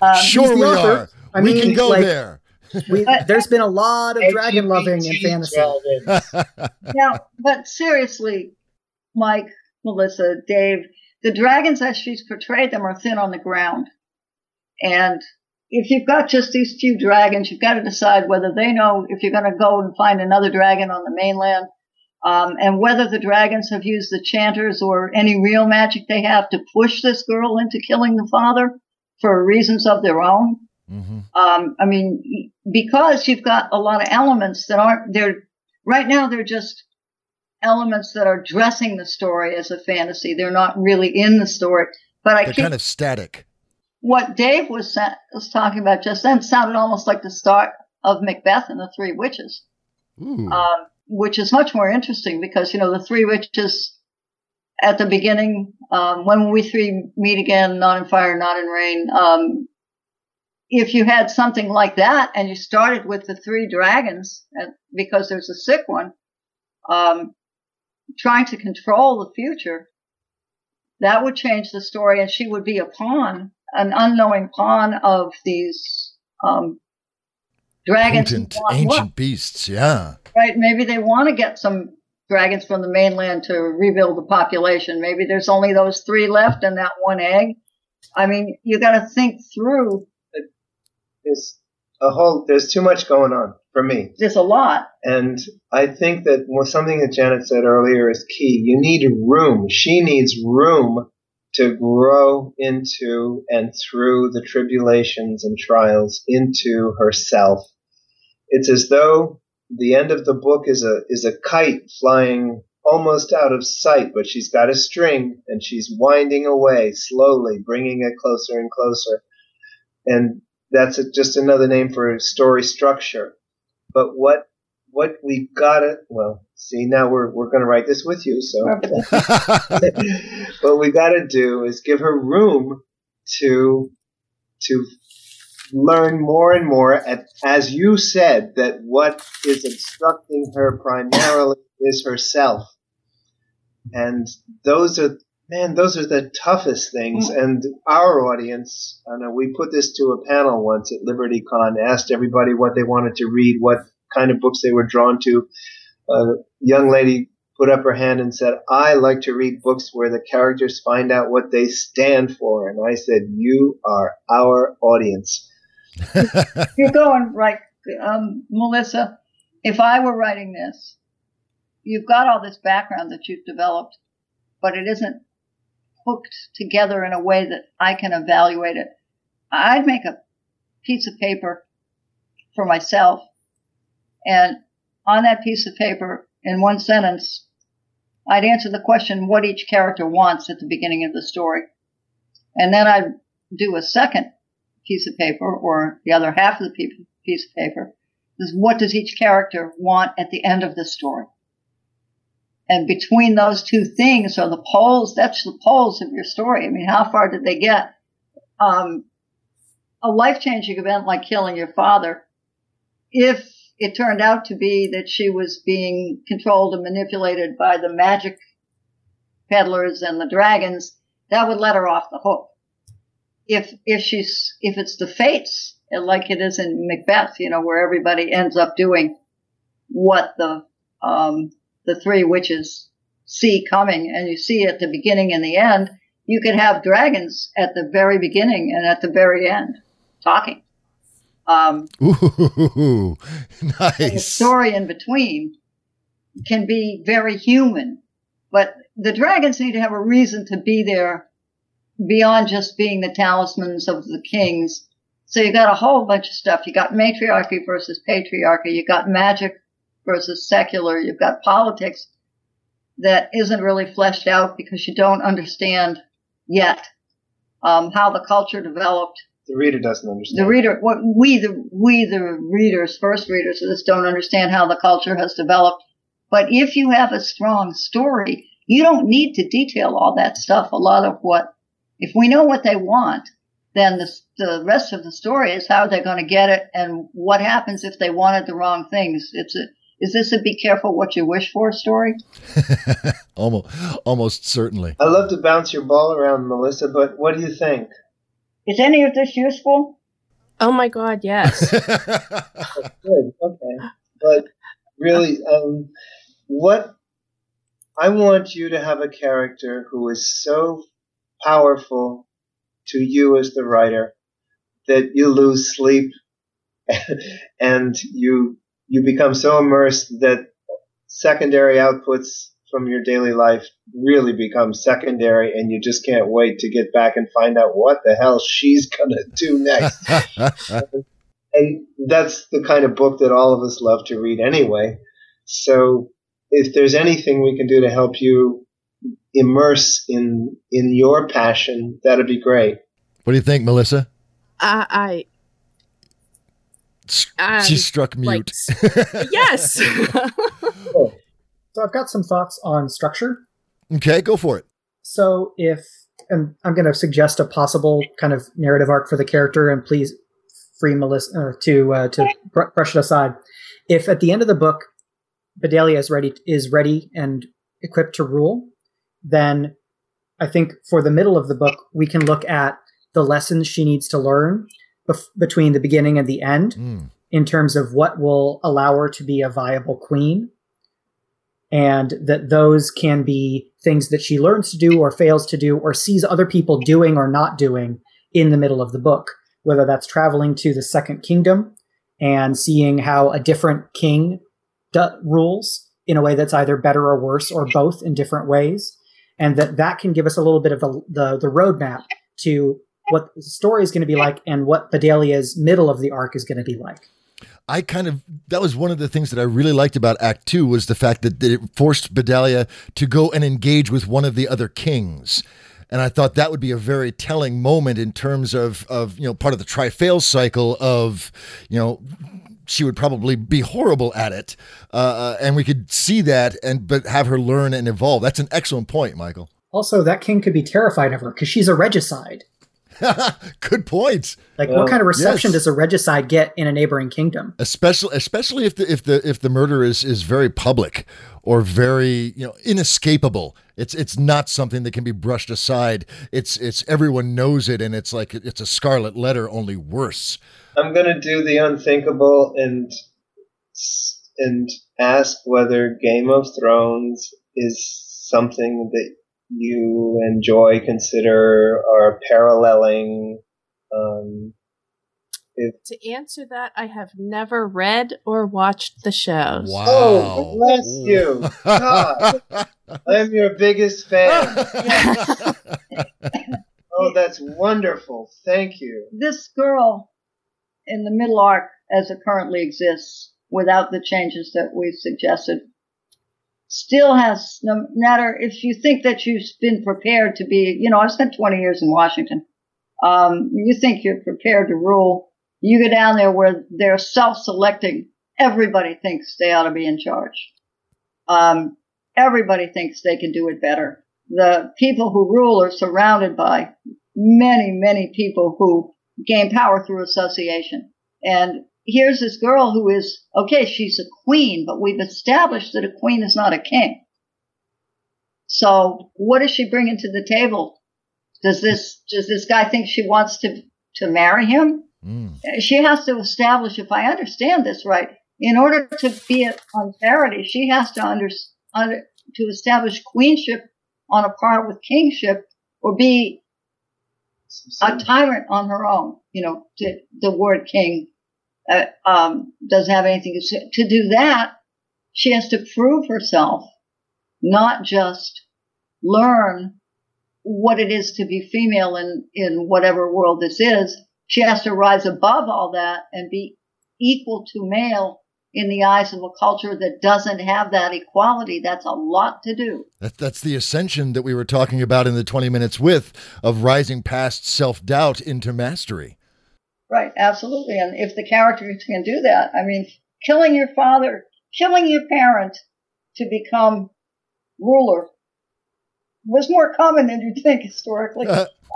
Um, sure we are. I we can go like, there we, there's been a lot of dragon loving in fantasy. now, but seriously, Mike, Melissa, Dave, the dragons as she's portrayed them are thin on the ground. And if you've got just these few dragons, you've got to decide whether they know if you're going to go and find another dragon on the mainland, um, and whether the dragons have used the chanters or any real magic they have to push this girl into killing the father for reasons of their own. Mm-hmm. Um, I mean, because you've got a lot of elements that aren't they're right now they're just elements that are dressing the story as a fantasy. They're not really in the story. But I they're keep, kind of static. What Dave was was talking about just then sounded almost like the start of Macbeth and the Three Witches, um, which is much more interesting because you know the Three Witches at the beginning, um, when we three meet again, not in fire, not in rain, um, if you had something like that and you started with the three dragons because there's a sick one, um, trying to control the future, that would change the story and she would be a pawn, an unknowing pawn of these, um, dragons. Ancient, ancient beasts, yeah. Right. Maybe they want to get some dragons from the mainland to rebuild the population. Maybe there's only those three left and that one egg. I mean, you got to think through there's a whole there's too much going on for me. There's a lot. And I think that well, something that Janet said earlier is key. You need room. She needs room to grow into and through the tribulations and trials into herself. It's as though the end of the book is a is a kite flying almost out of sight, but she's got a string and she's winding away slowly, bringing it closer and closer. And that's a, just another name for story structure. But what what we gotta well see now we're we're gonna write this with you so. What we gotta do is give her room to to learn more and more at, as you said that what is obstructing her primarily is herself. And those are man those are the toughest things. And our audience i know we put this to a panel once at LibertyCon asked everybody what they wanted to read what kind of books they were drawn to. A young lady put up her hand and said i like to read books where the characters find out what they stand for. And i said you are our audience. You're going right, um, Melissa. If I were writing this, you've got all this background that you've developed, but it isn't hooked together in a way that I can evaluate it. I'd make a piece of paper for myself, and on that piece of paper, in one sentence, I'd answer the question what each character wants at the beginning of the story. And then I'd do a second piece of paper or the other half of the piece of paper is what does each character want at the end of the story? And between those two things are the poles, that's the poles of your story. I mean, how far did they get? Um, a life changing event like killing your father, if it turned out to be that she was being controlled and manipulated by the magic peddlers and the dragons, that would let her off the hook if if she's if it's the fates like it is in Macbeth, you know, where everybody ends up doing what the um, the three witches see coming, and you see at the beginning and the end. You could have dragons at the very beginning and at the very end talking. Um, Ooh, nice. the story in between can be very human, but the dragons need to have a reason to be there beyond just being the talismans of the kings. So you got a whole bunch of stuff. You got matriarchy versus patriarchy. You got magic versus secular. You've got politics that isn't really fleshed out because you don't understand yet um, how the culture developed. The reader doesn't understand. The reader, what we the we the readers, first readers of this, don't understand how the culture has developed. But if you have a strong story, you don't need to detail all that stuff. A lot of what if we know what they want, then the, the rest of the story is how they're going to get it and what happens if they wanted the wrong things. It's a, is this a be careful what you wish for story? almost, almost certainly. I love to bounce your ball around, Melissa, but what do you think? Is any of this useful? Oh my God, yes. Good, okay. But really, um, what I want you to have a character who is so powerful to you as the writer that you lose sleep and you you become so immersed that secondary outputs from your daily life really become secondary and you just can't wait to get back and find out what the hell she's going to do next. and that's the kind of book that all of us love to read anyway. So if there's anything we can do to help you immerse in in your passion, that'd be great. What do you think, Melissa? Uh, I, I she struck mute. Like, yes. so I've got some thoughts on structure. Okay, go for it. So if and I'm going to suggest a possible kind of narrative arc for the character, and please free Melissa uh, to uh, to br- brush it aside. If at the end of the book, Bedelia is ready is ready and equipped to rule, then I think for the middle of the book, we can look at the lessons she needs to learn bef- between the beginning and the end Mm. in terms of what will allow her to be a viable queen. And that those can be things that she learns to do or fails to do or sees other people doing or not doing in the middle of the book, whether that's traveling to the second kingdom and seeing how a different king d- rules in a way that's either better or worse or both in different ways and that that can give us a little bit of the the, the roadmap to what the story is going to be like and what Bedelia's middle of the arc is going to be like. I kind of that was one of the things that I really liked about Act Two was the fact that, that it forced Bedelia to go and engage with one of the other kings. And I thought that would be a very telling moment in terms of, of you know part of the try-fail cycle of you know she would probably be horrible at it, uh, uh, and we could see that and but have her learn and evolve. That's an excellent point, Michael. Also, that king could be terrified of her because she's a regicide. Good point. Like, Well, what kind of reception yes. does a regicide get in a neighboring kingdom? especially especially if the if the if the murder is is very public or very you know inescapable it's it's not something that can be brushed aside it's it's everyone knows it and it's like it's a scarlet letter only worse I'm gonna do the unthinkable and and ask whether Game of Thrones is something that you enjoy, consider, or paralleling. Um, To answer that, I have never read or watched the shows. wow Oh, bless you. God. I'm your biggest fan. Oh, that's wonderful. Thank you. This girl in the middle arc, as it currently exists, without the changes that we've suggested, still has, no matter if you think that you've been prepared to be, you know, I've spent 20 years in Washington. Um, you think you're prepared to rule. You go down there where they're self-selecting. Everybody thinks they ought to be in charge. Um, everybody thinks they can do it better. The people who rule are surrounded by many, many people who gain power through association. And here's this girl who is, okay, she's a queen, but we've established that a queen is not a king. So what is she bringing to the table? Does this, does this guy think she wants to, to marry him? Mm. she has to establish, if I understand this right, in order to be on parity, she has to under, under to establish queenship on a par with kingship, or be a tyrant on her own. You know, to, the word king uh, um, doesn't have anything to say. To do that, she has to prove herself, not just learn what it is to be female in, in whatever world this is. She has to rise above all that and be equal to male in the eyes of a culture that doesn't have that equality. That's a lot to do. That, that's the ascension that we were talking about in the 20 minutes with of rising past self-doubt into mastery Right, absolutely. And if the characters can do that, I mean, killing your father, killing your parent to become ruler was more common than you'd think historically.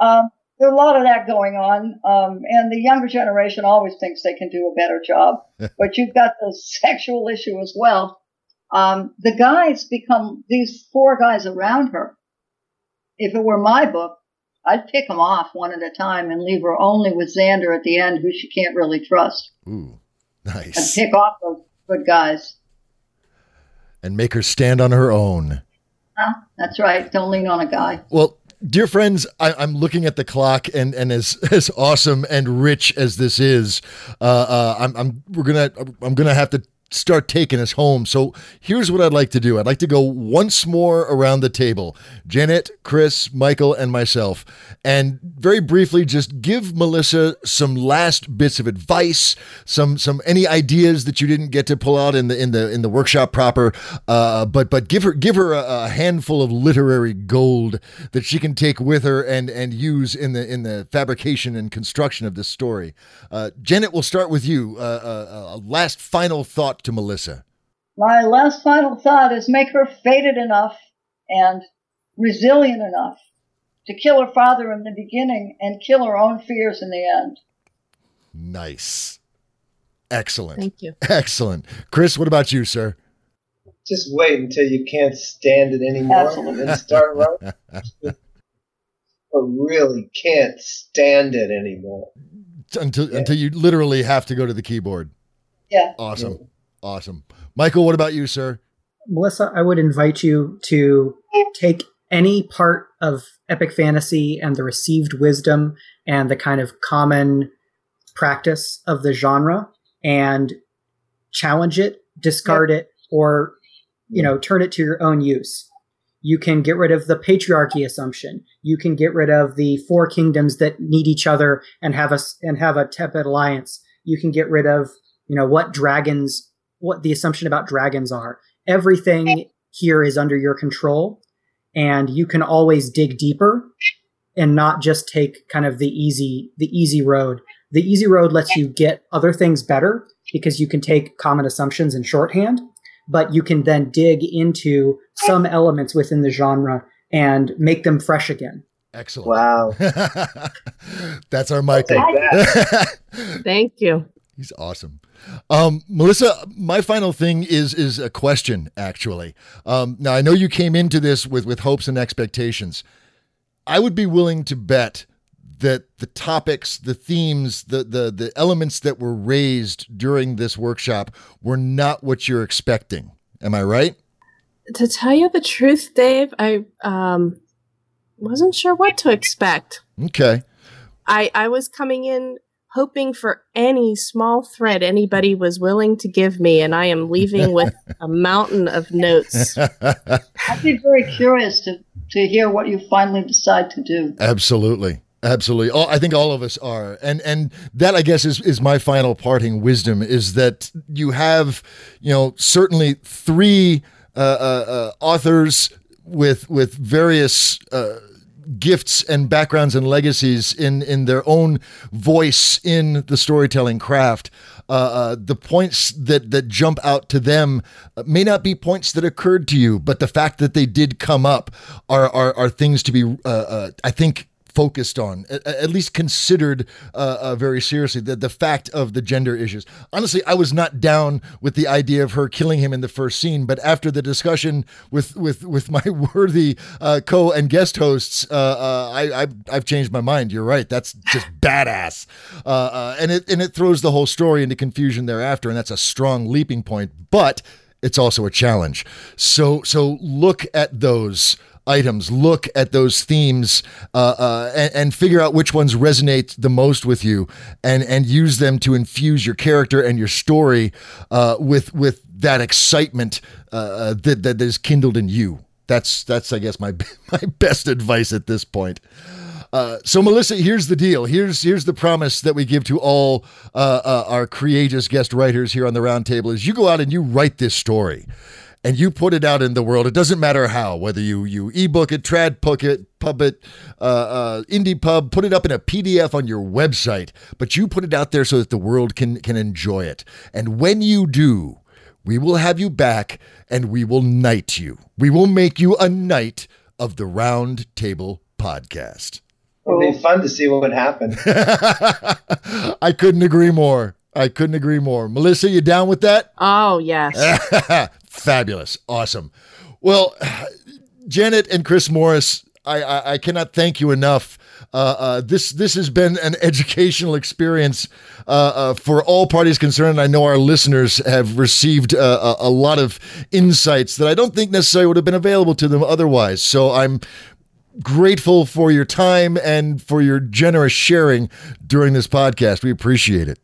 um, there's a lot of that going on. Um, and the younger generation always thinks they can do a better job. but you've got the sexual issue as well. Um, the guys become these four guys around her. If it were my book, I'd pick them off one at a time and leave her only with Xander at the end, who she can't really trust, ooh nice. and pick off those good guys. and make her stand on her own Huh? That's right. Don't lean on a guy. Well, dear friends, I, I'm looking at the clock, and and as as awesome and rich as this is, uh, uh, I'm I'm we're gonna I'm gonna have to start taking us home. So here's what I'd like to do. I'd like to go once more around the table, Janet, Chris, Michael, and myself, and very briefly just give Melissa some last bits of advice, some some any ideas that you didn't get to pull out in the in the in the workshop proper. Uh, but but give her give her a, a handful of literary gold that she can take with her and and use in the in the fabrication and construction of this story. Uh, Janet, we'll start with you. Uh, uh, a last final thought to Melissa. My last final thought is make her fated enough and resilient enough to kill her father in the beginning and kill her own fears in the end. Nice. Excellent. Thank you. Excellent. Chris, what about you, sir? Just wait until you can't stand it anymore Absolutely. and start writing. or really can't stand it anymore. Until Yeah. until you literally have to go to the keyboard. Yeah. Awesome. Awesome. Michael, what about you, sir? Melissa, I would invite you to take any part of epic fantasy and the received wisdom and the kind of common practice of the genre and challenge it, discard it, or you know, turn it to your own use. You can get rid of the patriarchy assumption. You can get rid of the four kingdoms that need each other and have a s- and have a tepid alliance. You can get rid of you know what dragons, what the assumption about dragons are. Everything here is under your control, and you can always dig deeper and not just take kind of the easy the easy road. The easy road lets you get other things better because you can take common assumptions in shorthand, but you can then dig into some elements within the genre and make them fresh again. Excellent. Wow. That's our Michael. That. Thank you. He's awesome. Um, Melissa, my final thing is is a question. Actually, um, now I know you came into this with with hopes and expectations. I would be willing to bet that the topics, the themes, the the the elements that were raised during this workshop were not what you're expecting. Am I right? To tell you the truth, Dave, I um wasn't sure what to expect. Okay. I I was coming in hoping for any small thread anybody was willing to give me, and I am leaving with a mountain of notes. I'd be very curious to, to hear what you finally decide to do. Absolutely. Absolutely. All, I think all of us are. And and that I guess is is my final parting wisdom is that you have, you know, certainly three uh, uh, uh, authors with with various uh, gifts and backgrounds and legacies in in their own voice in the storytelling craft. Uh, uh, the points that that jump out to them uh, may not be points that occurred to you, but the fact that they did come up are are, are things to be, uh, uh, I think, focused on, at, at least considered uh, uh, very seriously. The, the fact of the gender issues. Honestly, I was not down with the idea of her killing him in the first scene, but after the discussion with with with my worthy uh, co and guest hosts, uh, uh, I, I I've changed my mind. You're right. That's just badass, uh, uh, and it and it throws the whole story into confusion thereafter, and that's a strong leaping point. But it's also a challenge. So so look at those items, look at those themes, uh, uh, and, and figure out which ones resonate the most with you, and and use them to infuse your character and your story uh, with with that excitement uh, uh, that that is kindled in you. That's that's I guess my my best advice at this point. Uh, so Melissa, here's the deal. Here's here's the promise that we give to all uh, uh, our courageous guest writers here on the roundtable: is you go out and you write this story, and you put it out in the world. It doesn't matter how, whether you you ebook it, trad book it, pub it, uh, uh, indie pub, put it up in a PDF on your website, but you put it out there so that the world can can enjoy it. And when you do, we will have you back, and we will knight you. We will make you a knight of the Round Table Podcast. It'd be fun to see what would happen. I couldn't agree more. I couldn't agree more. Melissa, you down with that? Oh, yes. Fabulous. Awesome. Well, Janet and Chris Morris, I, I, I cannot thank you enough. Uh, uh, this this has been an educational experience uh, uh, for all parties concerned. I know our listeners have received uh, a, a lot of insights that I don't think necessarily would have been available to them otherwise. So I'm grateful for your time and for your generous sharing during this podcast. We appreciate it.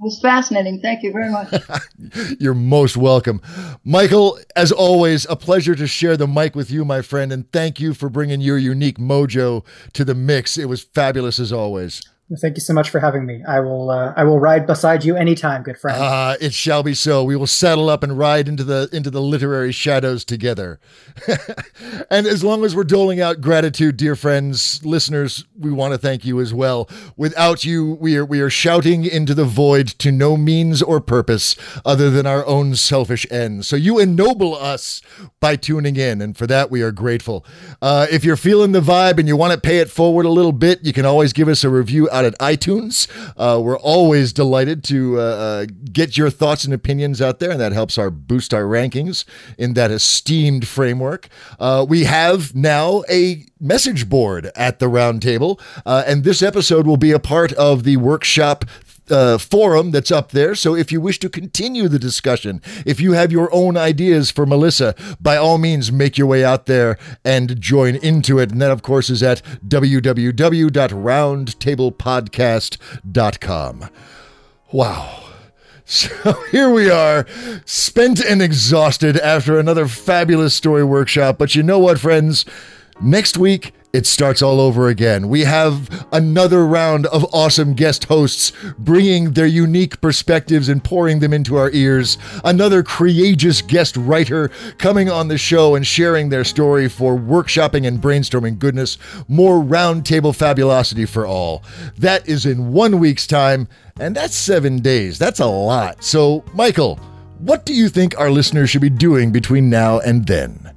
Was fascinating. Thank you very much. You're most welcome. Michael, as always, a pleasure to share the mic with you, my friend, and thank you for bringing your unique mojo to the mix. It was fabulous as always. Thank you so much for having me. I will uh, I will ride beside you anytime, good friend. Ah, it shall be so. We will saddle up and ride into the into the literary shadows together. and as long as we're doling out gratitude, dear friends, listeners, we want to thank you as well. Without you, we are we are shouting into the void to no means or purpose other than our own selfish ends. So you ennoble us by tuning in, and for that we are grateful. Uh, if you're feeling the vibe and you want to pay it forward a little bit, you can always give us a review out at iTunes. Uh, we're always delighted to uh, uh, get your thoughts and opinions out there, and that helps our boost our rankings in that esteemed framework. Uh, we have now a message board at the roundtable, uh, and this episode will be a part of the workshop uh, forum that's up there. So if you wish to continue the discussion, if you have your own ideas for Melissa, by all means, make your way out there and join into it. And that, of course, is at www.roundtablepodcast.com. Wow. So here we are, spent and exhausted after another fabulous story workshop. But you know what, friends? Next week it starts all over again. We have another round of awesome guest hosts bringing their unique perspectives and pouring them into our ears. Another courageous guest writer coming on the show and sharing their story for workshopping and brainstorming goodness. More roundtable fabulosity for all. That is in one week's time, and that's seven days. That's a lot. So, Michael, what do you think our listeners should be doing between now and then?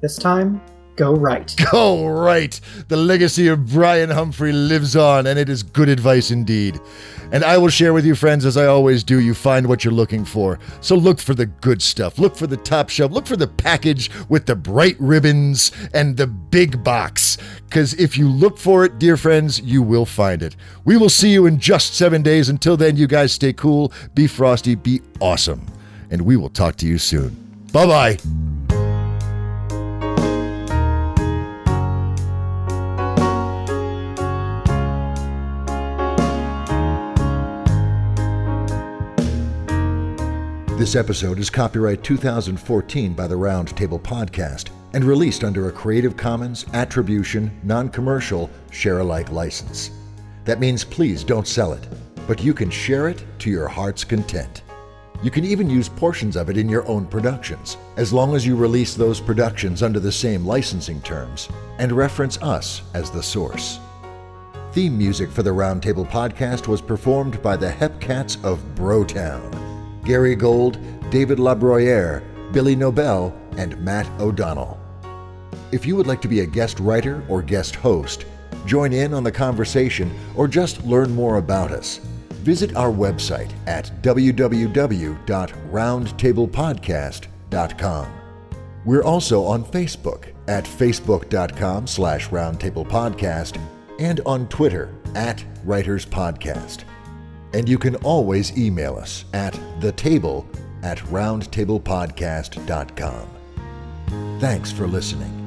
This time, go right. Go right. The legacy of Brion Humphrey lives on, and it is good advice indeed. And I will share with you, friends, as I always do, you find what you're looking for. So look for the good stuff. Look for the top shelf. Look for the package with the bright ribbons and the big box. Because if you look for it, dear friends, you will find it. We will see you in just seven days. Until then, you guys stay cool, be frosty, be awesome. And we will talk to you soon. Bye bye. This episode is copyright 2014 by the Roundtable Podcast and released under a Creative Commons Attribution, Non Commercial, Share Alike license. That means please don't sell it, but you can share it to your heart's content. You can even use portions of it in your own productions, as long as you release those productions under the same licensing terms and reference us as the source. Theme music for the Roundtable Podcast was performed by the Hepcats of Brotown. Gary Gold, David Labroyere, Billy Nobel, and Matt O'Donnell. If you would like to be a guest writer or guest host, join in on the conversation, or just learn more about us, visit our website at www.roundtablepodcast.com. We're also on Facebook at facebook.com slash roundtablepodcast and on Twitter at Writers Podcast. And you can always email us at thetable at roundtablepodcast.com. Thanks for listening.